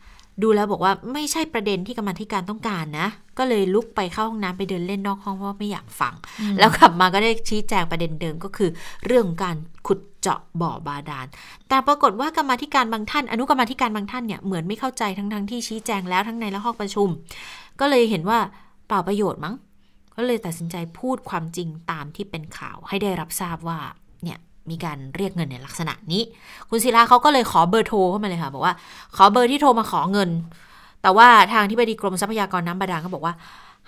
[SPEAKER 2] ดูแล้วบอกว่าไม่ใช่ประเด็นที่กรรมาธิการต้องการนะ ก็เลยลุกไปเข้าห้องน้ำไปเดินเล่นนอกห้องเพราะว่าไม่อยากฟัง แล้วกลับมาก็ได้ชี้แจงประเด็นเดิมก็คือ เรื่องของการขุดเจาะบ่อบาดาล แต่ปรากฏว่ากรรมาธิการบางท่าน อนุกรรมาธิการบางท่านเนี่ยเหมือนไม่เข้าใจทั้งๆที่ชี้แจงแล้วทั้งในและห้องประชุม ก็เลยเห็นว่าเปล่าประโยชน์มั้ง ก็เลยตัดสินใจพูดความจริงตามที่เป็นข่าวให้ได้รับทราบว่าเนี่ย มีการเรียกเงินในลักษณะนี้ คุณศิลาเขาก็เลยขอเบอร์โทรเข้ามาเลยค่ะ บอกว่าขอเบอร์ที่โทรมาขอเงิน แต่ว่าทางที่บดีกรมทรัพยากรน้ำบาดาลเขาบอกว่า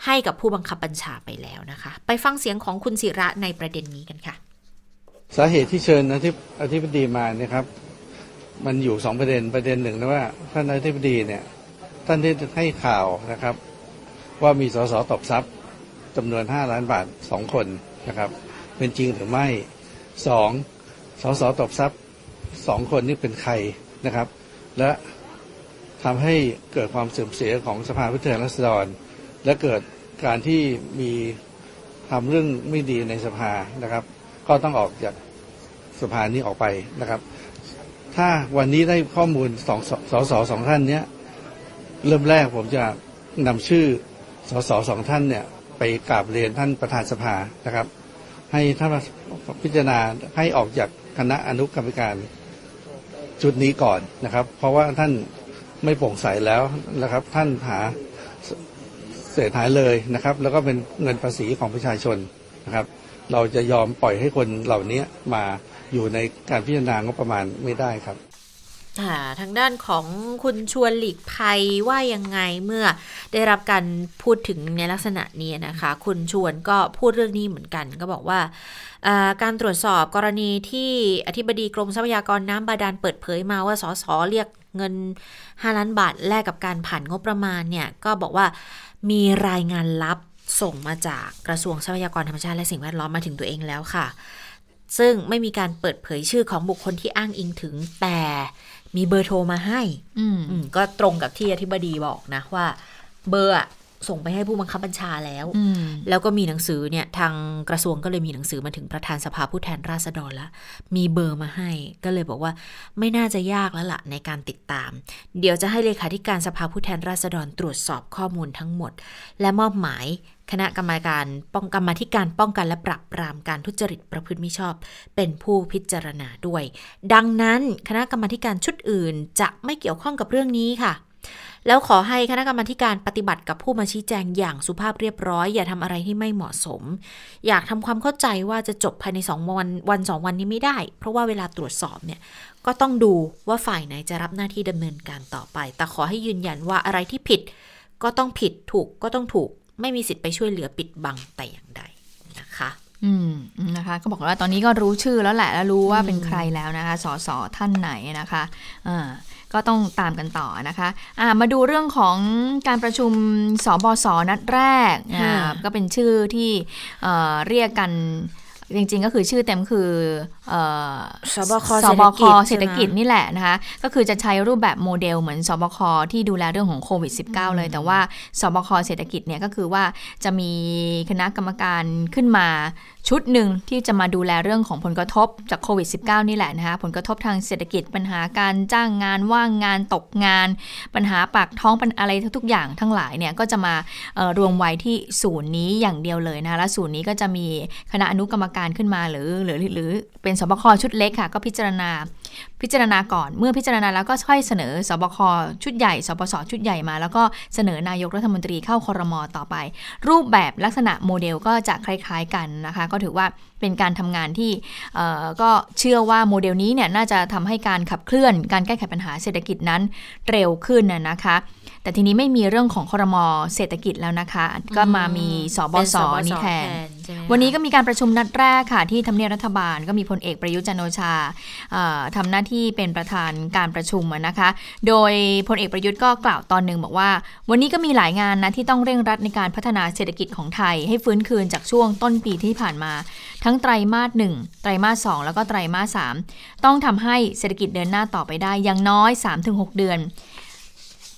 [SPEAKER 2] ให้กับผู้บังคับบัญชาไปแล้วนะคะ ไปฟังเสียงของคุณศิระในประเด็นนี้กันค่ะ
[SPEAKER 9] สาเหตุที่เชิญอธิอธิบดีมาเนี่ยครับ มันอยู่สองประเด็นประเด็นหนึ่งนะว่าท่านอธิบดีเนี่ยท่านได้ให้ข่าวนะครับ ว่ามีสสตบทรัพย์จำนวนห้าล้านบาทสองคนนะครับ เป็นจริงหรือไม่ สองสสตบทรัพย์สองคนนี่เป็นใครนะครับ และทำให้เกิดความเสื่อมเสียของสภาผู้แทนราษฎร และเกิดการที่มีทำเรื่องไม่ดีในสภานะครับ ก็ต้องออกจากสภานี้ออกไปนะครับ ถ้าวันนี้ได้ข้อมูลสองสสสองท่านเนี้ยเริ่มแรกผมจะนำชื่อสสสองท่านเนี่ยไปกราบเรียนท่านประธานสภานะครับ ให้ท่านพิจารณาให้ออกจากคณะอนุกรรมการชุดนี้ก่อนนะครับ เพราะว่าท่านไม่โปร่งใสแล้วนะครับ ท่านหาเสียหายเลยนะครับ แล้วก็เป็นเงินภาษีของประชาชนนะครับ เราจะยอมปล่อยให้คนเหล่านี้มาอยู่ในการพิจารณางบประมาณไม่ได้ครับ
[SPEAKER 2] ทางด้านของคุณชวนหลีกภัยว่ายังไงเมื่อได้รับการพูดถึงในลักษณะนี้นะคะ คุณชวนก็พูดเรื่องนี้เหมือนกัน ก็บอกว่าการตรวจสอบกรณีที่อธิบดีกรมทรัพยากรน้ำบาดาลเปิดเผยมาว่าสสเรียกเงิน 5 ล้านบาทแลกกับการผ่านงบประมาณเนี่ยก็บอกว่ามีรายงานลับส่งมาจากกระทรวงทรัพยากรธรรมชาติและสิ่งแวดล้อมมาถึงตัวเองแล้วค่ะ ซึ่งไม่มีการเปิดเผยชื่อของบุคคลที่อ้างอิงถึงแต่ มีเบอร์โทรมาให้
[SPEAKER 3] อืม
[SPEAKER 2] อืมก็ตรงกับที่อธิบดีบอกนะว่า เบอร์อะ ส่งไปให้ผู้บังคับบัญชาแล้ว
[SPEAKER 3] อืม
[SPEAKER 2] แล้วก็มีหนังสือเนี่ยทางกระทรวงก็เลยมีหนังสือมาถึงประธานสภาผู้แทนราษฎรแล้วมีเบอร์มาให้ ก็เลยบอกว่าไม่น่าจะยากแล้วล่ะในการติดตาม เดี๋ยวจะให้เลขาธิการสภาผู้แทนราษฎรตรวจสอบข้อมูลทั้งหมด และมอบหมายคณะกรรมการป้องกรรมาธิการป้องกันและปราบปรามการทุจริตประพฤติมิชอบ เป็นผู้พิจารณาด้วย ดังนั้นคณะกรรมาธิการชุดอื่นจะไม่เกี่ยวข้องกับเรื่องนี้ค่ะ แล้วขอให้คณะกรรมาการปฏิบัติกับผู้มาชี้แจงอย่างสุภาพเรียบร้อย อย่าทำอะไรที่ไม่เหมาะสม อยากทำความเข้าใจว่าจะจบภายในสองวันวันสองวันนี้ไม่ได้ เพราะว่าเวลาตรวจสอบเนี่ยก็ต้องดูว่าฝ่ายไหนจะรับหน้าที่ดำเนินการต่อไป แต่ขอให้ยืนยันว่าอะไรที่ผิด ก็ต้องผิดถูกก็ต้องถูก ไม่มีสิทธิ์ไปช่วยเหลือปิดบังแต่อย่างใดนะคะ
[SPEAKER 3] อืมนะคะก็บอกว่าตอนนี้ก็รู้ชื่อแล้วแหละแล้วรู้ว่าเป็นใครแล้วนะคะสสท่านไหนนะคะอ่า ก็ต้องตามกันต่อนะคะะมาดูเรื่องของการประชุมสบสนัดแรก
[SPEAKER 2] ค่ะ
[SPEAKER 3] ก็เป็นชื่อที่เอ่อเรียกกัน จริงๆ ก็คือชื่อเต็มคือเอ่อ
[SPEAKER 2] สบค
[SPEAKER 3] สบค
[SPEAKER 2] เศ
[SPEAKER 3] เศ
[SPEAKER 2] ร
[SPEAKER 3] ร
[SPEAKER 2] ษ
[SPEAKER 3] ษ
[SPEAKER 2] ฐ
[SPEAKER 3] ฐ
[SPEAKER 2] กิ
[SPEAKER 3] กิ
[SPEAKER 2] จ
[SPEAKER 3] จ
[SPEAKER 2] ใช่ไหม
[SPEAKER 3] นี่แหละนะคะ ก็คือจะใช้รูปแบบโมเดลเหมือนสบคที่ดูแลเรื่องของโควิด -19 เลย แต่ว่าสบคเศรษฐกิจเนี่ยก็คือว่าจะมีคณะกรรมการขึ้นมาชุดหนึ่งที่จะมาดูแลเรื่องของผลกระทบจากโควิด -19 นี่แหละนะคะผลกระทบทางเศรษฐกิจปัญหาการจ้างงานว่างงานตกงาน ปัญหาปากท้องปัญอะไรทุกๆอย่างทั้งหลายเนี่ยก็จะมาเอ่อรวมไว้ที่ศูนย์นี้อย่างเดียวเลยนะคะและศูนย์นี้ก็จะมีคณะอนุกรรมการขึ้นมาหรือหรือหรือเป็นสบคชุดเล็กค่ะ ก็พิจารณาพิจารณาก่อน เมื่อพิจารณาแล้วก็ค่อยเสนอสบคชุดใหญ่สปสชุดใหญ่มา แล้วก็เสนอนายกรัฐมนตรีเข้าคอรมอต่อไป รูปแบบลักษณะโมเดลก็จะคล้าย ๆกันนะคะ ก็ถือว่าเป็นการทำงานที่เออก็เชื่อว่าโมเดลนี้เนี่ยน่าจะทำให้การขับเคลื่อน การแก้ไขปัญหาเศรษฐกิจนั้นเร็วขึ้นนะคะ แต่ทีนี้ไม่มีเรื่องของคอรมอเศรษฐกิจแล้วนะคะ ก็มามีสบ
[SPEAKER 2] เป็น
[SPEAKER 3] ส
[SPEAKER 2] สบส
[SPEAKER 3] นี่แทน
[SPEAKER 2] ใช่ไหมคะ
[SPEAKER 3] วันนี้ก็มีการประชุมนัดแรกค่ะ ที่ทำเนียบรัฐบาลก็มีพลเอกประยุทธ์จันทร์โอชาเอ่อทำหน้าที่เป็นประธานการประชุมอะนะคะ โดยพลเอกประยุทธ์ก็กล่าวตอนหนึ่งบอกว่า วันนี้ก็มีหลายงานนะที่ต้องเร่งรัดในการพัฒนาเศรษฐกิจของไทย ให้ฟื้นคืนจากช่วงต้นปีที่ผ่านมา ทั้งไตรมาสหนึ่งไตรมาสสองแล้วก็ไตรมาสสามต้องทำให้เศรษฐกิจเดินหน้าต่อไปได้อย่างน้อย 3-6 เดือน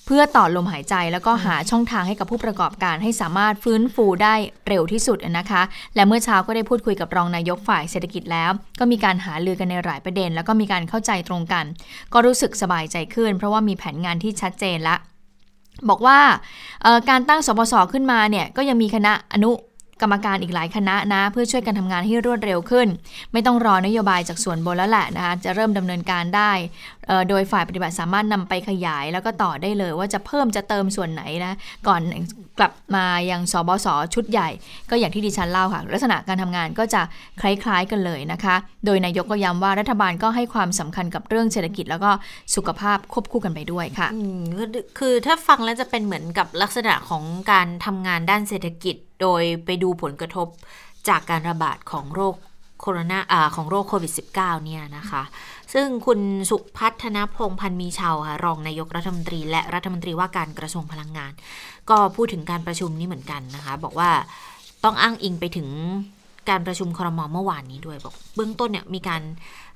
[SPEAKER 3] เพื่อต่อลมหายใจแล้วก็หาช่องทางให้กับผู้ประกอบการให้สามารถฟื้นฟูได้เร็วที่สุดนะคะ และเมื่อเช้าก็ได้พูดคุยกับรองนายกฝ่ายเศรษฐกิจแล้ว ก็มีการหาลือกันในหลายประเด็น แล้วก็มีการเข้าใจตรงกัน ก็รู้สึกสบายใจขึ้น เพราะว่ามีแผนงานที่ชัดเจนละบอกว่าเอ่อการตั้งสปสขึ้นมาเนี่ยก็ยังมีคณะอนุกรรมการอีกหลายคณะนะ เพื่อช่วยกันทำงานให้รวดเร็วขึ้น ไม่ต้องรอนโยบายจากส่วนบนแล้วแหละนะคะจะเริ่มดำเนินการได้เอ่อ โดยฝ่ายปฏิบัติสามารถนำไปขยาย แล้วก็ต่อได้เลยว่าจะเพิ่มจะเติมส่วนไหนนะก่อนกลับมายังสบสชุดใหญ่ ก็อย่างที่ดิฉันเล่าค่ะ ลักษณะการทำงานก็จะคล้ายๆกันเลยนะคะ โดยนายกก็ย้ำว่ารัฐบาลก็ให้ความสำคัญกับเรื่องเศรษฐกิจ แล้วก็สุขภาพควบคู่กันไปด้วยค่ะ
[SPEAKER 2] คือคือถ้าฟังแล้วจะเป็นเหมือนกับลักษณะของการทำงานด้านเศรษฐกิจ โดยไปดูผลกระทบจากการระบาดของโรค โคโรนาอ่าของโรคโควิด -19 เนี่ยนะคะ ซึ่งคุณสุพัฒนพงพันมีชาวค่ะรองนายกรัฐมนตรี และรัฐมนตรีว่าการกระทรวงพลังงาน ก็พูดถึงการประชุมนี้เหมือนกันนะคะ บอกว่าต้องอ้างอิงไปถึงการประชุมครมเมื่อวานนี้ด้วยบอกเบื้องต้นเนี่ยมีการ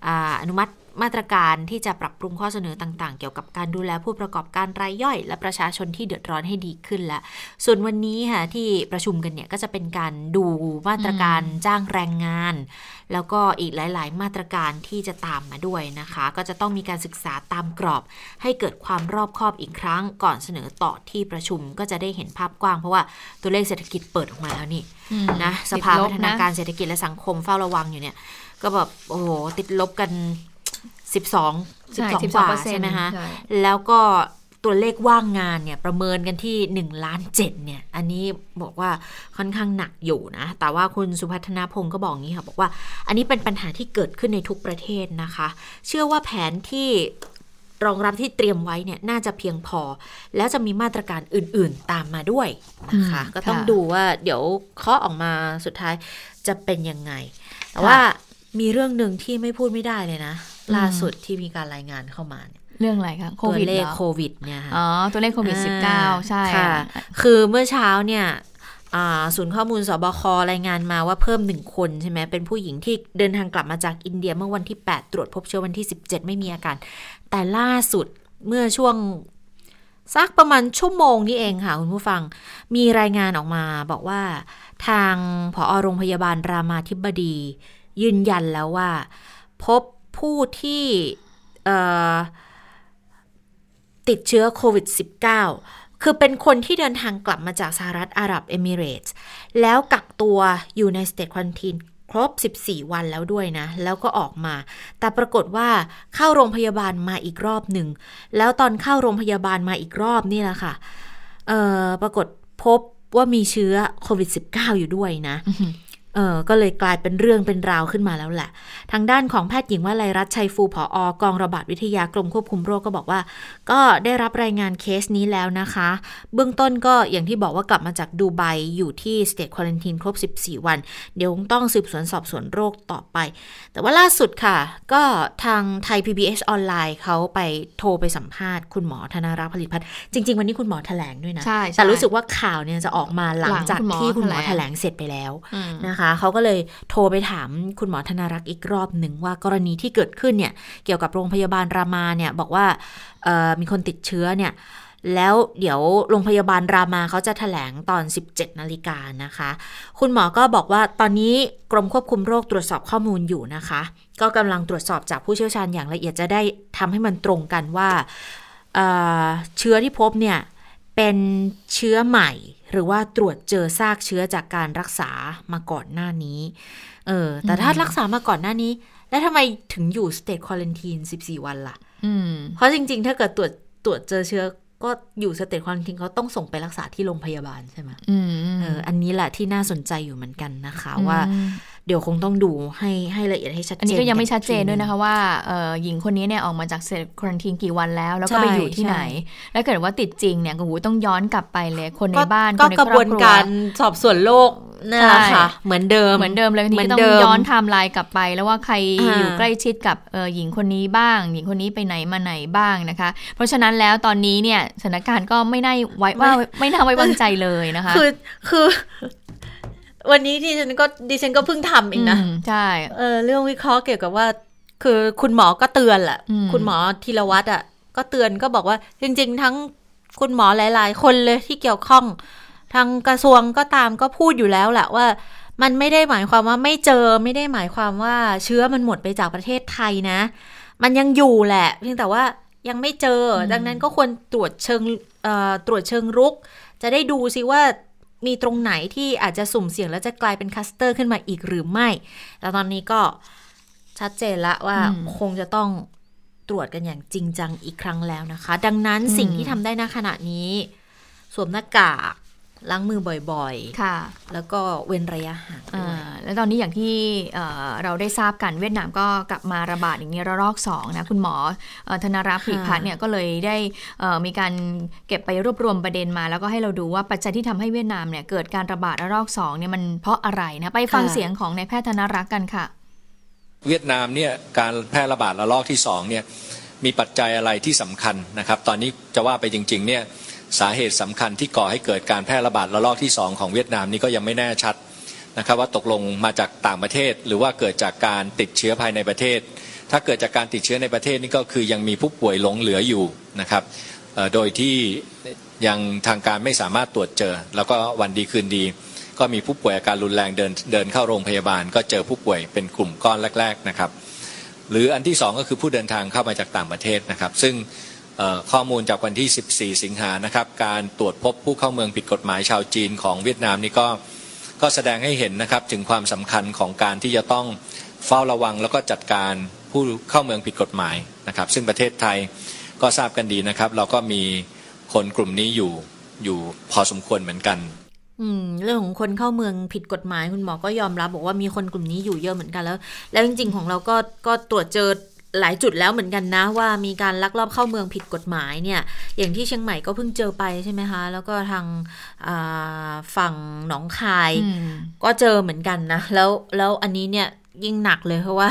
[SPEAKER 2] อาอนุมัติ มาตรการที่จะปรับปรุงข้อเสนอต่าง ๆ เกี่ยวกับการดูแลผู้ประกอบการรายย่อย และประชาชนที่เดือดร้อนให้ดีขึ้นแล้วส่วนวันนี้ค่ะที่ประชุมกันเนี่ยก็จะเป็นการดูมาตรการจ้างแรงงาน แล้วก็อีกหลาย ๆ มาตรการที่จะตามมาด้วยนะคะ ก็จะต้องมีการศึกษาตามกรอบ ให้เกิดความรอบคอบอีกครั้ง ก่อนเสนอต่อที่ประชุมก็จะได้เห็นภาพกว้างเพราะว่าตัวเลขเศรษฐกิจเปิดออกมาแล้วนี่
[SPEAKER 3] อืม
[SPEAKER 2] นะส
[SPEAKER 3] ติด
[SPEAKER 2] ภา
[SPEAKER 3] ลบ
[SPEAKER 2] พัฒนา
[SPEAKER 3] นะ
[SPEAKER 2] การเศรษฐกิจและสังคมเฝ้าระวังอยู่เนี่ยก็แบบโอ้โหติดลบกัน 12
[SPEAKER 3] ใช่
[SPEAKER 2] 12กว่า
[SPEAKER 3] 12%
[SPEAKER 2] ใช่ไหมคะ
[SPEAKER 3] ใช่
[SPEAKER 2] แล้วก็ตัวเลขว่างงานเนี่ยประเมินกันที่ 1 ล้าน7เนี่ย อันนี้บอกว่าค่อนข้างหนักอยู่นะ แต่ว่าคุณสุพัฒนาพงศ์ก็บอกงี้ค่ะ บอกว่าอันนี้เป็นปัญหาที่เกิดขึ้นในทุกประเทศนะคะ เชื่อว่าแผนที่รองรับที่เตรียมไว้เนี่ยน่าจะเพียงพอ แล้วจะมีมาตรการอื่นๆตามมาด้วยนะคะ
[SPEAKER 3] อืม
[SPEAKER 2] ก็ต้อง
[SPEAKER 3] ค่ะ
[SPEAKER 2] ดูว่าเดี๋ยวเคาะออกมาสุดท้ายจะเป็นยังไง แต่ว่ามีเรื่องหนึ่งที่ไม่พูดไม่ได้เลยนะ ล่าสุดที่มีการรายงานเข้ามาเนี่ย
[SPEAKER 3] เรื่องอะไรคะโค
[SPEAKER 2] ตัว
[SPEAKER 3] วิด
[SPEAKER 2] เล
[SPEAKER 3] เห
[SPEAKER 2] ข
[SPEAKER 3] รอ
[SPEAKER 2] โควิดเนี่ยค่ะ
[SPEAKER 3] อ๋อ ตัวเลขโควิด
[SPEAKER 2] อ่า
[SPEAKER 3] 19 ใช่
[SPEAKER 2] ค่ะ คือเมื่อเช้าเนี่ยอ่าศูนย์ข้อมูลสบครายงานมาว่าเพิ่มหนึ่งคนใช่ไหมเป็นผู้หญิงที่เดินทางกลับมาจากอินเดียเมื่อวันที่ 8 ตรวจพบเชื้อวันที่ 17 ไม่มีอาการ แต่ล่าสุดเมื่อช่วงสักประมาณชั่วโมงนี้เองค่ะ คุณผู้ฟังมีรายงานออกมาบอกว่าทางผอโรงพยาบาลรามาธิบดี ยืนยันแล้วว่า พบ ผู้ที่ติดเชื้อโควิด -19 คือเป็นคนที่เดินทางกลับมาจากสหรัฐอาหรับเอมิเรตส์แล้วกักตัวอยู่ในสเต e ควอนตินครบ 14 วันแล้วด้วยนะ แล้วก็ออกมา แต่ปรากฏว่าเข้าโรงพยาบาลมาอีกรอบหนึ่ง แล้วตอนเข้าโรงพยาบาลมาอีกรอบนี่แหละค่ะ เออปรากฏพบว่ามีเชื้อโควิด -19 อยู่ด้วยนะ เออก็เลยกลายเป็นเรื่องเป็นราวขึ้นมาแล้วแหละ ทางด้านของแพทย์หญิงวลัยรัตน์ชัยฟูผออกองระบาดวิทยากรมควบคุมโรคก็บอกว่า ก็ได้รับรายงานเคสนี้แล้วนะคะ เบื้องต้นก็อย่างที่บอกว่ากลับมาจากดูไบอยู่ที่สเต e ควอ r นตินครบ 14 วัน เดี๋ยวคงต้องสืบสวนสอบสวนโรคต่อไป แต่ว่าล่าสุดค่ะ ก็ทางไทย PBS ออนไลน์เขาไปโทรไปสัมภาษณ์คุณหมอธนารักษ์ผลิตพัฒน์จริง ๆ วันนี้คุณหมอแถลงด้วยนะ
[SPEAKER 3] ใช่ใช่
[SPEAKER 2] แต่รู้สึกว่าข่าวเนี่ยจะออกมาหลังจาก
[SPEAKER 3] หลังคุณหมอ
[SPEAKER 2] ที่คุณหมอ
[SPEAKER 3] แถ
[SPEAKER 2] แถ
[SPEAKER 3] ล
[SPEAKER 2] ล
[SPEAKER 3] ง
[SPEAKER 2] งเสร็จไปแล้ว
[SPEAKER 3] อืม
[SPEAKER 2] นะคะ เขาก็เลยโทรไปถามคุณหมอธนารักษ์อีกรอบหนึ่งว่ากรณีที่เกิดขึ้นเนี่ยเกี่ยวกับโรงพยาบาลรามาเนี่ยบอกว่ามีคนติดเชื้อเนี่ยแล้วเดี๋ยวโรงพยาบาลรามาเขาจะแถลงตอน 17 นาฬิกานะคะ คุณหมอก็บอกว่าตอนนี้กรมควบคุมโรคตรวจสอบข้อมูลอยู่นะคะ ก็กำลังตรวจสอบจากผู้เชี่ยวชาญอย่างละเอียดจะได้ทำให้มันตรงกันว่าเเชื้อที่พบเนี่ยเป็นเชื้อใหม่ หรือว่าตรวจเจอซากเชื้อจากการรักษามาก่อนหน้านี้ เออ แต่ถ้ารักษามาก่อนหน้านี้ แล้วทำไมถึงอยู่สเต e ควอ r นติน14วันล่ะ
[SPEAKER 3] อืม
[SPEAKER 2] เพราะจริง ๆ ถ้าเกิดตรวจตรวจเจอเชื้อก็อยู่สเต e ควอ r นตินเขาต้องส่งไปรักษาที่โรงพยาบาลใช่ไหม
[SPEAKER 3] อืม
[SPEAKER 2] เออ อันนี้แหละที่น่าสนใจอยู่เหมือนกันนะคะว่า
[SPEAKER 3] อืม
[SPEAKER 2] เดี๋ยวคงต้องดูให้ให้ละเอียดให้ชัดเจน
[SPEAKER 3] อันนี้ก็ยังไม่ชัดเจนด้วย
[SPEAKER 2] กั
[SPEAKER 3] นะคะว่าเอ่อหญิงคนนี้เนี่ยออกมาจากเซตควอนตินกี่วันแล้ว แล้วก็
[SPEAKER 2] ใช่
[SPEAKER 3] ไปอยู่ที่ไหน
[SPEAKER 2] ใช่
[SPEAKER 3] แล้วเกิดว่าติดจริงเนี่ยก็หูต้องย้อนกลับไปเลยคนใน
[SPEAKER 2] ก็
[SPEAKER 3] บ้าน
[SPEAKER 2] ก็
[SPEAKER 3] คนใน
[SPEAKER 2] กระบวน
[SPEAKER 3] คอค
[SPEAKER 2] การสอบสวนโรคนั่นแหละ
[SPEAKER 3] ใช่
[SPEAKER 2] ค่ะเหมือนเดิม
[SPEAKER 3] เหมือนเดิมเลยที
[SPEAKER 2] เหมื
[SPEAKER 3] นี้
[SPEAKER 2] อน
[SPEAKER 3] ต้อง
[SPEAKER 2] เดิม
[SPEAKER 3] ย้อนไทม์ไลน์กลับไป แล้วว่าใคร
[SPEAKER 2] อ่า
[SPEAKER 3] อยู่ใกล้ชิดกับเอ่อหญิงคนนี้บ้าง หญิงคนนี้ไปไหนมาไหนบ้างนะคะ เพราะฉะนั้นแล้วตอนนี้เนี่ยสถานการณ์ก็ไม่ได้ไว้ว่าไม่น่าไว้วางใจเลยนะคะ
[SPEAKER 2] คือคือ วันนี้ที่ฉันก็ดิฉันก็เพิ่งทำเองนะ
[SPEAKER 3] มใช่
[SPEAKER 2] เออเรื่องวิเคราะห์เกี่ยวกับว่า คือคุณหมอก็เตือนแหละ
[SPEAKER 3] อืม
[SPEAKER 2] คุณหมอธีรวัตรอะ ก็เตือนก็บอกว่า จริง ๆ ทั้งคุณหมอหลาย ๆ คนเลยที่เกี่ยวข้อง ทางกระทรวงก็ตามก็พูดอยู่แล้วแหละว่า มันไม่ได้หมายความว่าไม่เจอไม่ได้หมายความว่าเชื้อมันหมดไปจากประเทศไทยนะ มันยังอยู่แหละเพียงแต่ว่ายังไม่เจอ ดังนั้นก็ควรตรวจเชิงเอ่อตรวจเชิงรุก จะได้ดูซิว่า มีตรงไหนที่อาจจะสุ่มเสี่ยงแล้วจะกลายเป็นคลัสเตอร์ขึ้นมาอีกหรือไม่ แต่ตอนนี้ก็ชัดเจนละว่า
[SPEAKER 3] อืม
[SPEAKER 2] คงจะต้องตรวจกันอย่างจริงจังอีกครั้งแล้วนะคะ ดังนั้นสิ่งที่ทำได้ณขณะนี้ สวมหน้ากาก ล้างมือบ่อย
[SPEAKER 3] ค่ะ
[SPEAKER 2] ๆแล้วก็เว้นระยะห่าง
[SPEAKER 3] อ่า
[SPEAKER 2] ด้วย
[SPEAKER 3] แล้วตอนนี้อย่างที่เอ่อเราได้ทราบกันเวียดนามก็กลับมาระบาดอย่างนี้ระลอกสองนะ คุณหมอเอ่อธนรักษ์ผลิพัฒน์เนี่ยก็เลยได้เอ่อมีการเก็บไปรวบรวมประเด็นมา แล้วก็ให้เราดูว่าปัจจัยที่ทำให้เวียดนามเนี่ยเกิดการระบาดระลอกสองเนี่ยมันเพราะอะไรนะ ไปฟังเสียงของนายแพทย์ธนรักษ์กันค่ะ
[SPEAKER 10] เวียดนามเนี่ยการแพร่ระบาดระลอกที่สองเนี่ยมีปัจจัยอะไรที่สำคัญนะครับ ตอนนี้จะว่าไปจริงๆเนี่ย สาเหตุสำคัญที่ก่อให้เกิดการแพร่ระบาดระลอกที่สองของเวียดนามนี่ก็ยังไม่แน่ชัดนะครับว่าตกลงมาจากต่างประเทศ หรือว่าเกิดจากการติดเชื้อภายในประเทศ ถ้าเกิดจากการติดเชื้อในประเทศนี่ก็คือยังมีผู้ป่วยหลงเหลืออยู่นะครับโดยที่ยังทางการไม่สามารถตรวจเจอ แล้วก็วันดีคืนดี ก็มีผู้ป่วยอาการรุนแรงเดินเดินเข้าโรงพยาบาล ก็เจอผู้ป่วยเป็นกลุ่มก้อนแรก ๆนะครับ หรืออันที่สองก็คือผู้เดินทางเข้ามาจากต่างประเทศนะครับ ซึ่ง ข้อมูลจากวันที่ 14 สิงหานะครับ การตรวจพบผู้เข้าเมืองผิดกฎหมายชาวจีนของเวียดนามนี่ก็ก็แสดงให้เห็นนะครับถึงความสำคัญของการที่จะต้องเฝ้าระวังแล้วก็จัดการผู้เข้าเมืองผิดกฎหมายนะครับ ซึ่งประเทศไทยก็ทราบกันดีนะครับ เราก็มีคนกลุ่มนี้อยู่อยู่พอสมควรเหมือนกัน
[SPEAKER 2] อืมเรื่องของคนเข้าเมืองผิดกฎหมายคุณหมอก็ยอมรับ บอกว่ามีคนกลุ่มนี้อยู่เยอะเหมือนกันแล้ว แล้วจริง ๆ ของเราก็ก็ตรวจเจอ หลายจุดแล้วเหมือนกันนะว่ามีการลักลอบเข้าเมืองผิดกฎหมายเนี่ยอย่างที่เชียงใหม่ก็เพิ่งเจอไปใช่ไหมคะแล้วก็ทางอ่าฝั่งหนองคาย
[SPEAKER 3] อืม
[SPEAKER 2] ก็เจอเหมือนกันนะแล้วแล้วอันนี้เนี่ย ยิ่งหนักเลยเพราะว่า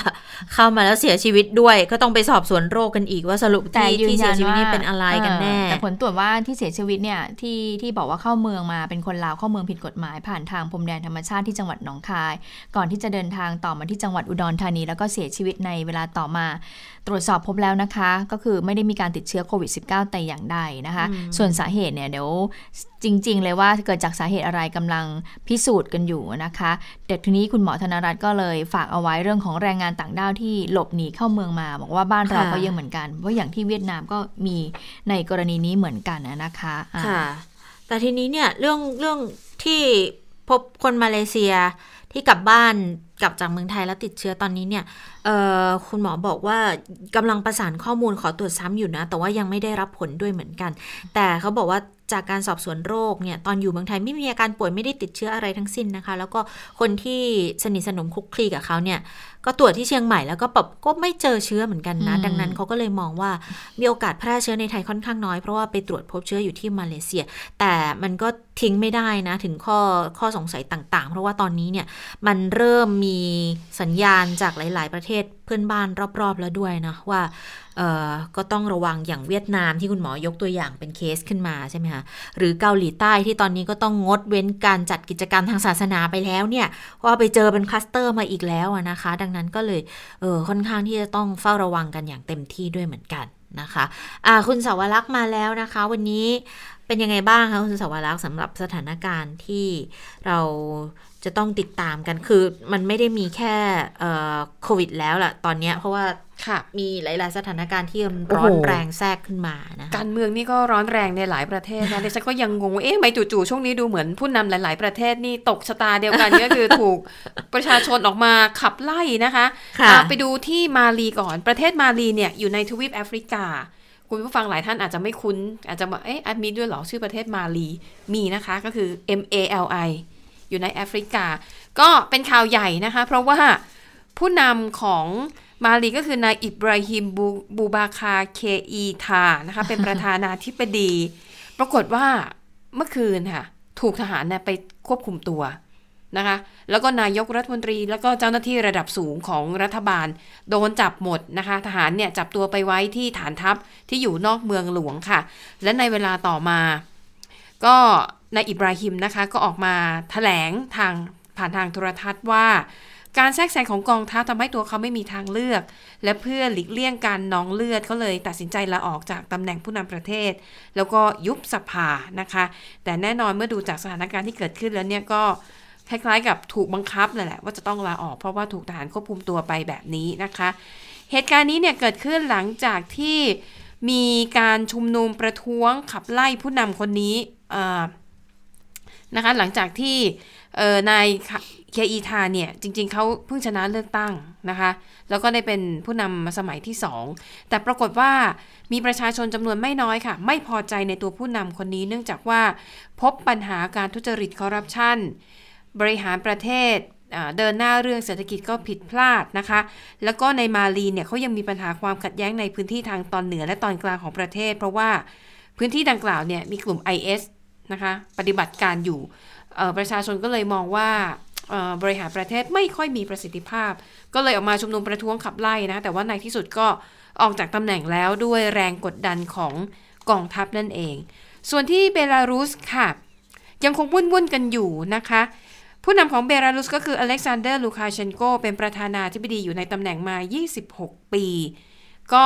[SPEAKER 2] เข้ามาแล้วเสียชีวิตด้วย ก็ต้องไปสอบสวนโรคกันอีกว่าสรุป
[SPEAKER 3] แต่
[SPEAKER 2] ที่
[SPEAKER 3] ยืน
[SPEAKER 2] ที่เสี
[SPEAKER 3] ยั
[SPEAKER 2] ย
[SPEAKER 3] น
[SPEAKER 2] ชีวิต
[SPEAKER 3] ว่า
[SPEAKER 2] นี่เป็นอะไรกันแน่
[SPEAKER 3] เออแต่ผลตรวจว่าที่เสียชีวิตเนี่ยที่ที่บอกว่าเข้าเมืองมาเป็นคนลาวเข้าเมืองผิดกฎหมาย ผ่านทางพรมแดนธรรมชาติที่จังหวัดหนองคาย ก่อนที่จะเดินทางต่อมาที่จังหวัดอุดรธานี แล้วก็เสียชีวิตในเวลาต่อมา ตรวจสอบพบแล้วนะคะ ก็คือไม่ได้มีการติดเชื้อโควิด -19 แต่อย่างใดนะคะ
[SPEAKER 2] อืม
[SPEAKER 3] ส่วนสาเหตุเนี่ยเดี๋ยวจริง ๆ เลยว่าเกิดจากสาเหตุอะไรกำลังพิสูจน์กันอยู่นะคะเด็กทีนี้คุณหมอธนรัตน์ก็เลยฝากเอาไว้เรื่องของแรงงานต่างด้าวที่หลบหนีเข้าเมืองมา บอกว่าบ้านเรา
[SPEAKER 2] ค่ะ
[SPEAKER 3] ก็เยอะเหมือนกันเพราะอย่างที่เวียดนามก็มีในกรณีนี้เหมือนกันนะคะอ่า
[SPEAKER 2] ค่ะแต่ทีนี้เนี่ยเรื่องเรื่องที่พบคนมาเลเซีย ที่กลับบ้านกลับจากเมืองไทยแล้วติดเชื้อตอนนี้เนี่ยคุณหมอบอกว่ากำลังประสานข้อมูลขอตรวจซ้ำอยู่นะ แต่ว่ายังไม่ได้รับผลด้วยเหมือนกัน แต่เขาบอกว่าจากการสอบสวนโรคเนี่ยตอนอยู่เมืองไทยไม่มีอาการป่วยไม่ได้ติดเชื้ออะไรทั้งสิ้นนะคะ แล้วก็คนที่สนิทสนมคลุกคลีกับเขาเนี่ย ก็ตรวจที่เชียงใหม่แล้วก็แบบก็ไม่เจอเชื้อเหมือนกันนะ
[SPEAKER 3] อืม
[SPEAKER 2] ดังนั้นเขาก็เลยมองว่ามีโอกาสแพร่เชื้อในไทยค่อนข้างน้อย เพราะว่าไปตรวจพบเชื้ออยู่ที่มาเลเซีย แต่มันก็ทิ้งไม่ได้นะ ถึงข้อข้อสงสัยต่าง ๆ เพราะว่าตอนนี้เนี่ยมันเริ่มมีสัญญาณจากหลาย ๆ ประเทศเพื่อนบ้านรอบ ๆ แล้วด้วยนะว่าเอ่อก็ต้องระวังอย่างเวียดนามที่คุณหมอยกตัวอย่างเป็นเคสขึ้นมาใช่ไหมคะหรือเกาหลีใต้ที่ตอนนี้ก็ต้องงดเว้นการจัดกิจกรรมทางศาสนาไปแล้วเนี่ยเพราะว่าไปเจอเป็นคลัสเตอร์มาอีกแล้วอะนะคะ ดังนั้นก็เลยเออค่อนข้างที่จะต้องเฝ้าระวังกันอย่างเต็มที่ด้วยเหมือนกันนะคะะคุณสาวรักษ์มาแล้วนะคะ วันนี้เป็นยังไงบ้างคะคุณสาวรักษ์สำหรับสถานการณ์ที่เรา จะต้องติดตามกันคือมันไม่ได้มีแค่เอ่อโควิดแล้วล่ะตอนเนี้ยเพราะว่า
[SPEAKER 11] ค่ะ
[SPEAKER 2] มีหลาย ๆ สถานการณ์ที่มัน
[SPEAKER 11] โอ้
[SPEAKER 2] ร้
[SPEAKER 11] โห
[SPEAKER 2] อนแรงแทรกขึ้นมานะคะ
[SPEAKER 11] การเมืองนี่ก็ร้อนแรงในหลายประเทศนะดิฉันก็ยังงงว่าเอ๊ะทำไมจู่ๆช่วงนี้ดูเหมือนผู้นำหลาย ๆ ประเทศนี่ตกชะตาเดียวกันก็คือถูกประชาชนออกมาขับไล่นะคะ
[SPEAKER 2] ค่ะ
[SPEAKER 11] อะไปดูที่มาลีก่อนประเทศมาลีเนี่ยอยู่ในทวีปแอฟริกาคุณผู้ฟังหลายท่านอาจจะไม่คุ้น อาจจะบอกเอ๊ะอะมีด้วยเหรอชื่อประเทศมาลีมีนะคะก็คือ M A L I อยู่ในแอฟริกา ก็เป็นข่าวใหญ่นะคะ เพราะว่าผู้นำของมาลีก็คือนายอิบราฮิมบูบูบาคาเคอีทานะคะเป็นประธานาธิบดี ปรากฏว่าเมื่อคืนค่ะ ถูกทหารเนี่ยไปควบคุมตัวนะคะ แล้วก็นายกรัฐมนตรี แล้วก็เจ้าหน้าที่ระดับสูงของรัฐบาล โดนจับหมดนะคะ ทหารเนี่ยจับตัวไปไว้ที่ฐานทัพที่อยู่นอกเมืองหลวงค่ะ และในเวลาต่อมา ก็ นายอิบราฮิมนะคะก็ออกมาแถลงทางผ่านทางโทรทัศน์ว่า การแทรกแซงของกองทัพทำให้ตัวเขาไม่มีทางเลือก และเพื่อหลีกเลี่ยงการนองเลือดเขาเลยตัดสินใจลาออกจากตำแหน่งผู้นำประเทศ แล้วก็ยุบสภานะคะ แต่แน่นอนเมื่อดูจากสถานการณ์ที่เกิดขึ้นแล้วเนี่ยก็คล้ายๆกับถูกบังคับแหละว่าจะต้องลาออกเพราะว่าถูกทหารควบคุมตัวไปแบบนี้นะคะ เหตุการณ์นี้เนี่ยเกิดขึ้นหลังจากที่มีการชุมนุมประท้วงขับไล่ผู้นำคนนี้ นะคะ หลังจากที่นายเคียอีทาเนี่ย จริง ๆเขาเพิ่งชนะเลือกตั้งนะคะ แล้วก็ได้เป็นผู้นำมาสมัยที่2แต่ปรากฏว่ามีประชาชนจำนวนไม่น้อยค่ะ ไม่พอใจในตัวผู้นำคนนี้ เนื่องจากว่าพบปัญหาการทุจริตคอร์รัปชันบริหารประเทศเดินหน้าเรื่องเศรษฐกิจก็ผิดพลาดนะคะ แล้วก็ในมาลีเนี่ยเขายังมีปัญหาความขัดแย้งในพื้นที่ทางตอนเหนือและตอนกลางของประเทศ เพราะว่าพื้นที่ดังกล่าวเนี่ยมีกลุ่ม IS นะคะปฏิบัติการอยู่ประชาชนก็เลยมองว่าบริหารประเทศไม่ค่อยมีประสิทธิภาพ ก็เลยออกมาชุมนุมประท้วงขับไล่นะ แต่ว่าในที่สุดก็ออกจากตำแหน่งแล้วด้วยแรงกดดันของกองทัพนั่นเอง ส่วนที่เบลารุสค่ะ ยังคงวุ่นๆกันอยู่นะคะ ผู้นำของเบลารุสก็คืออเล็กซานเดอร์ลูคาเชนโกเป็นประธานาธิบดีอยู่ในตำแหน่งมา 26 ปี ก็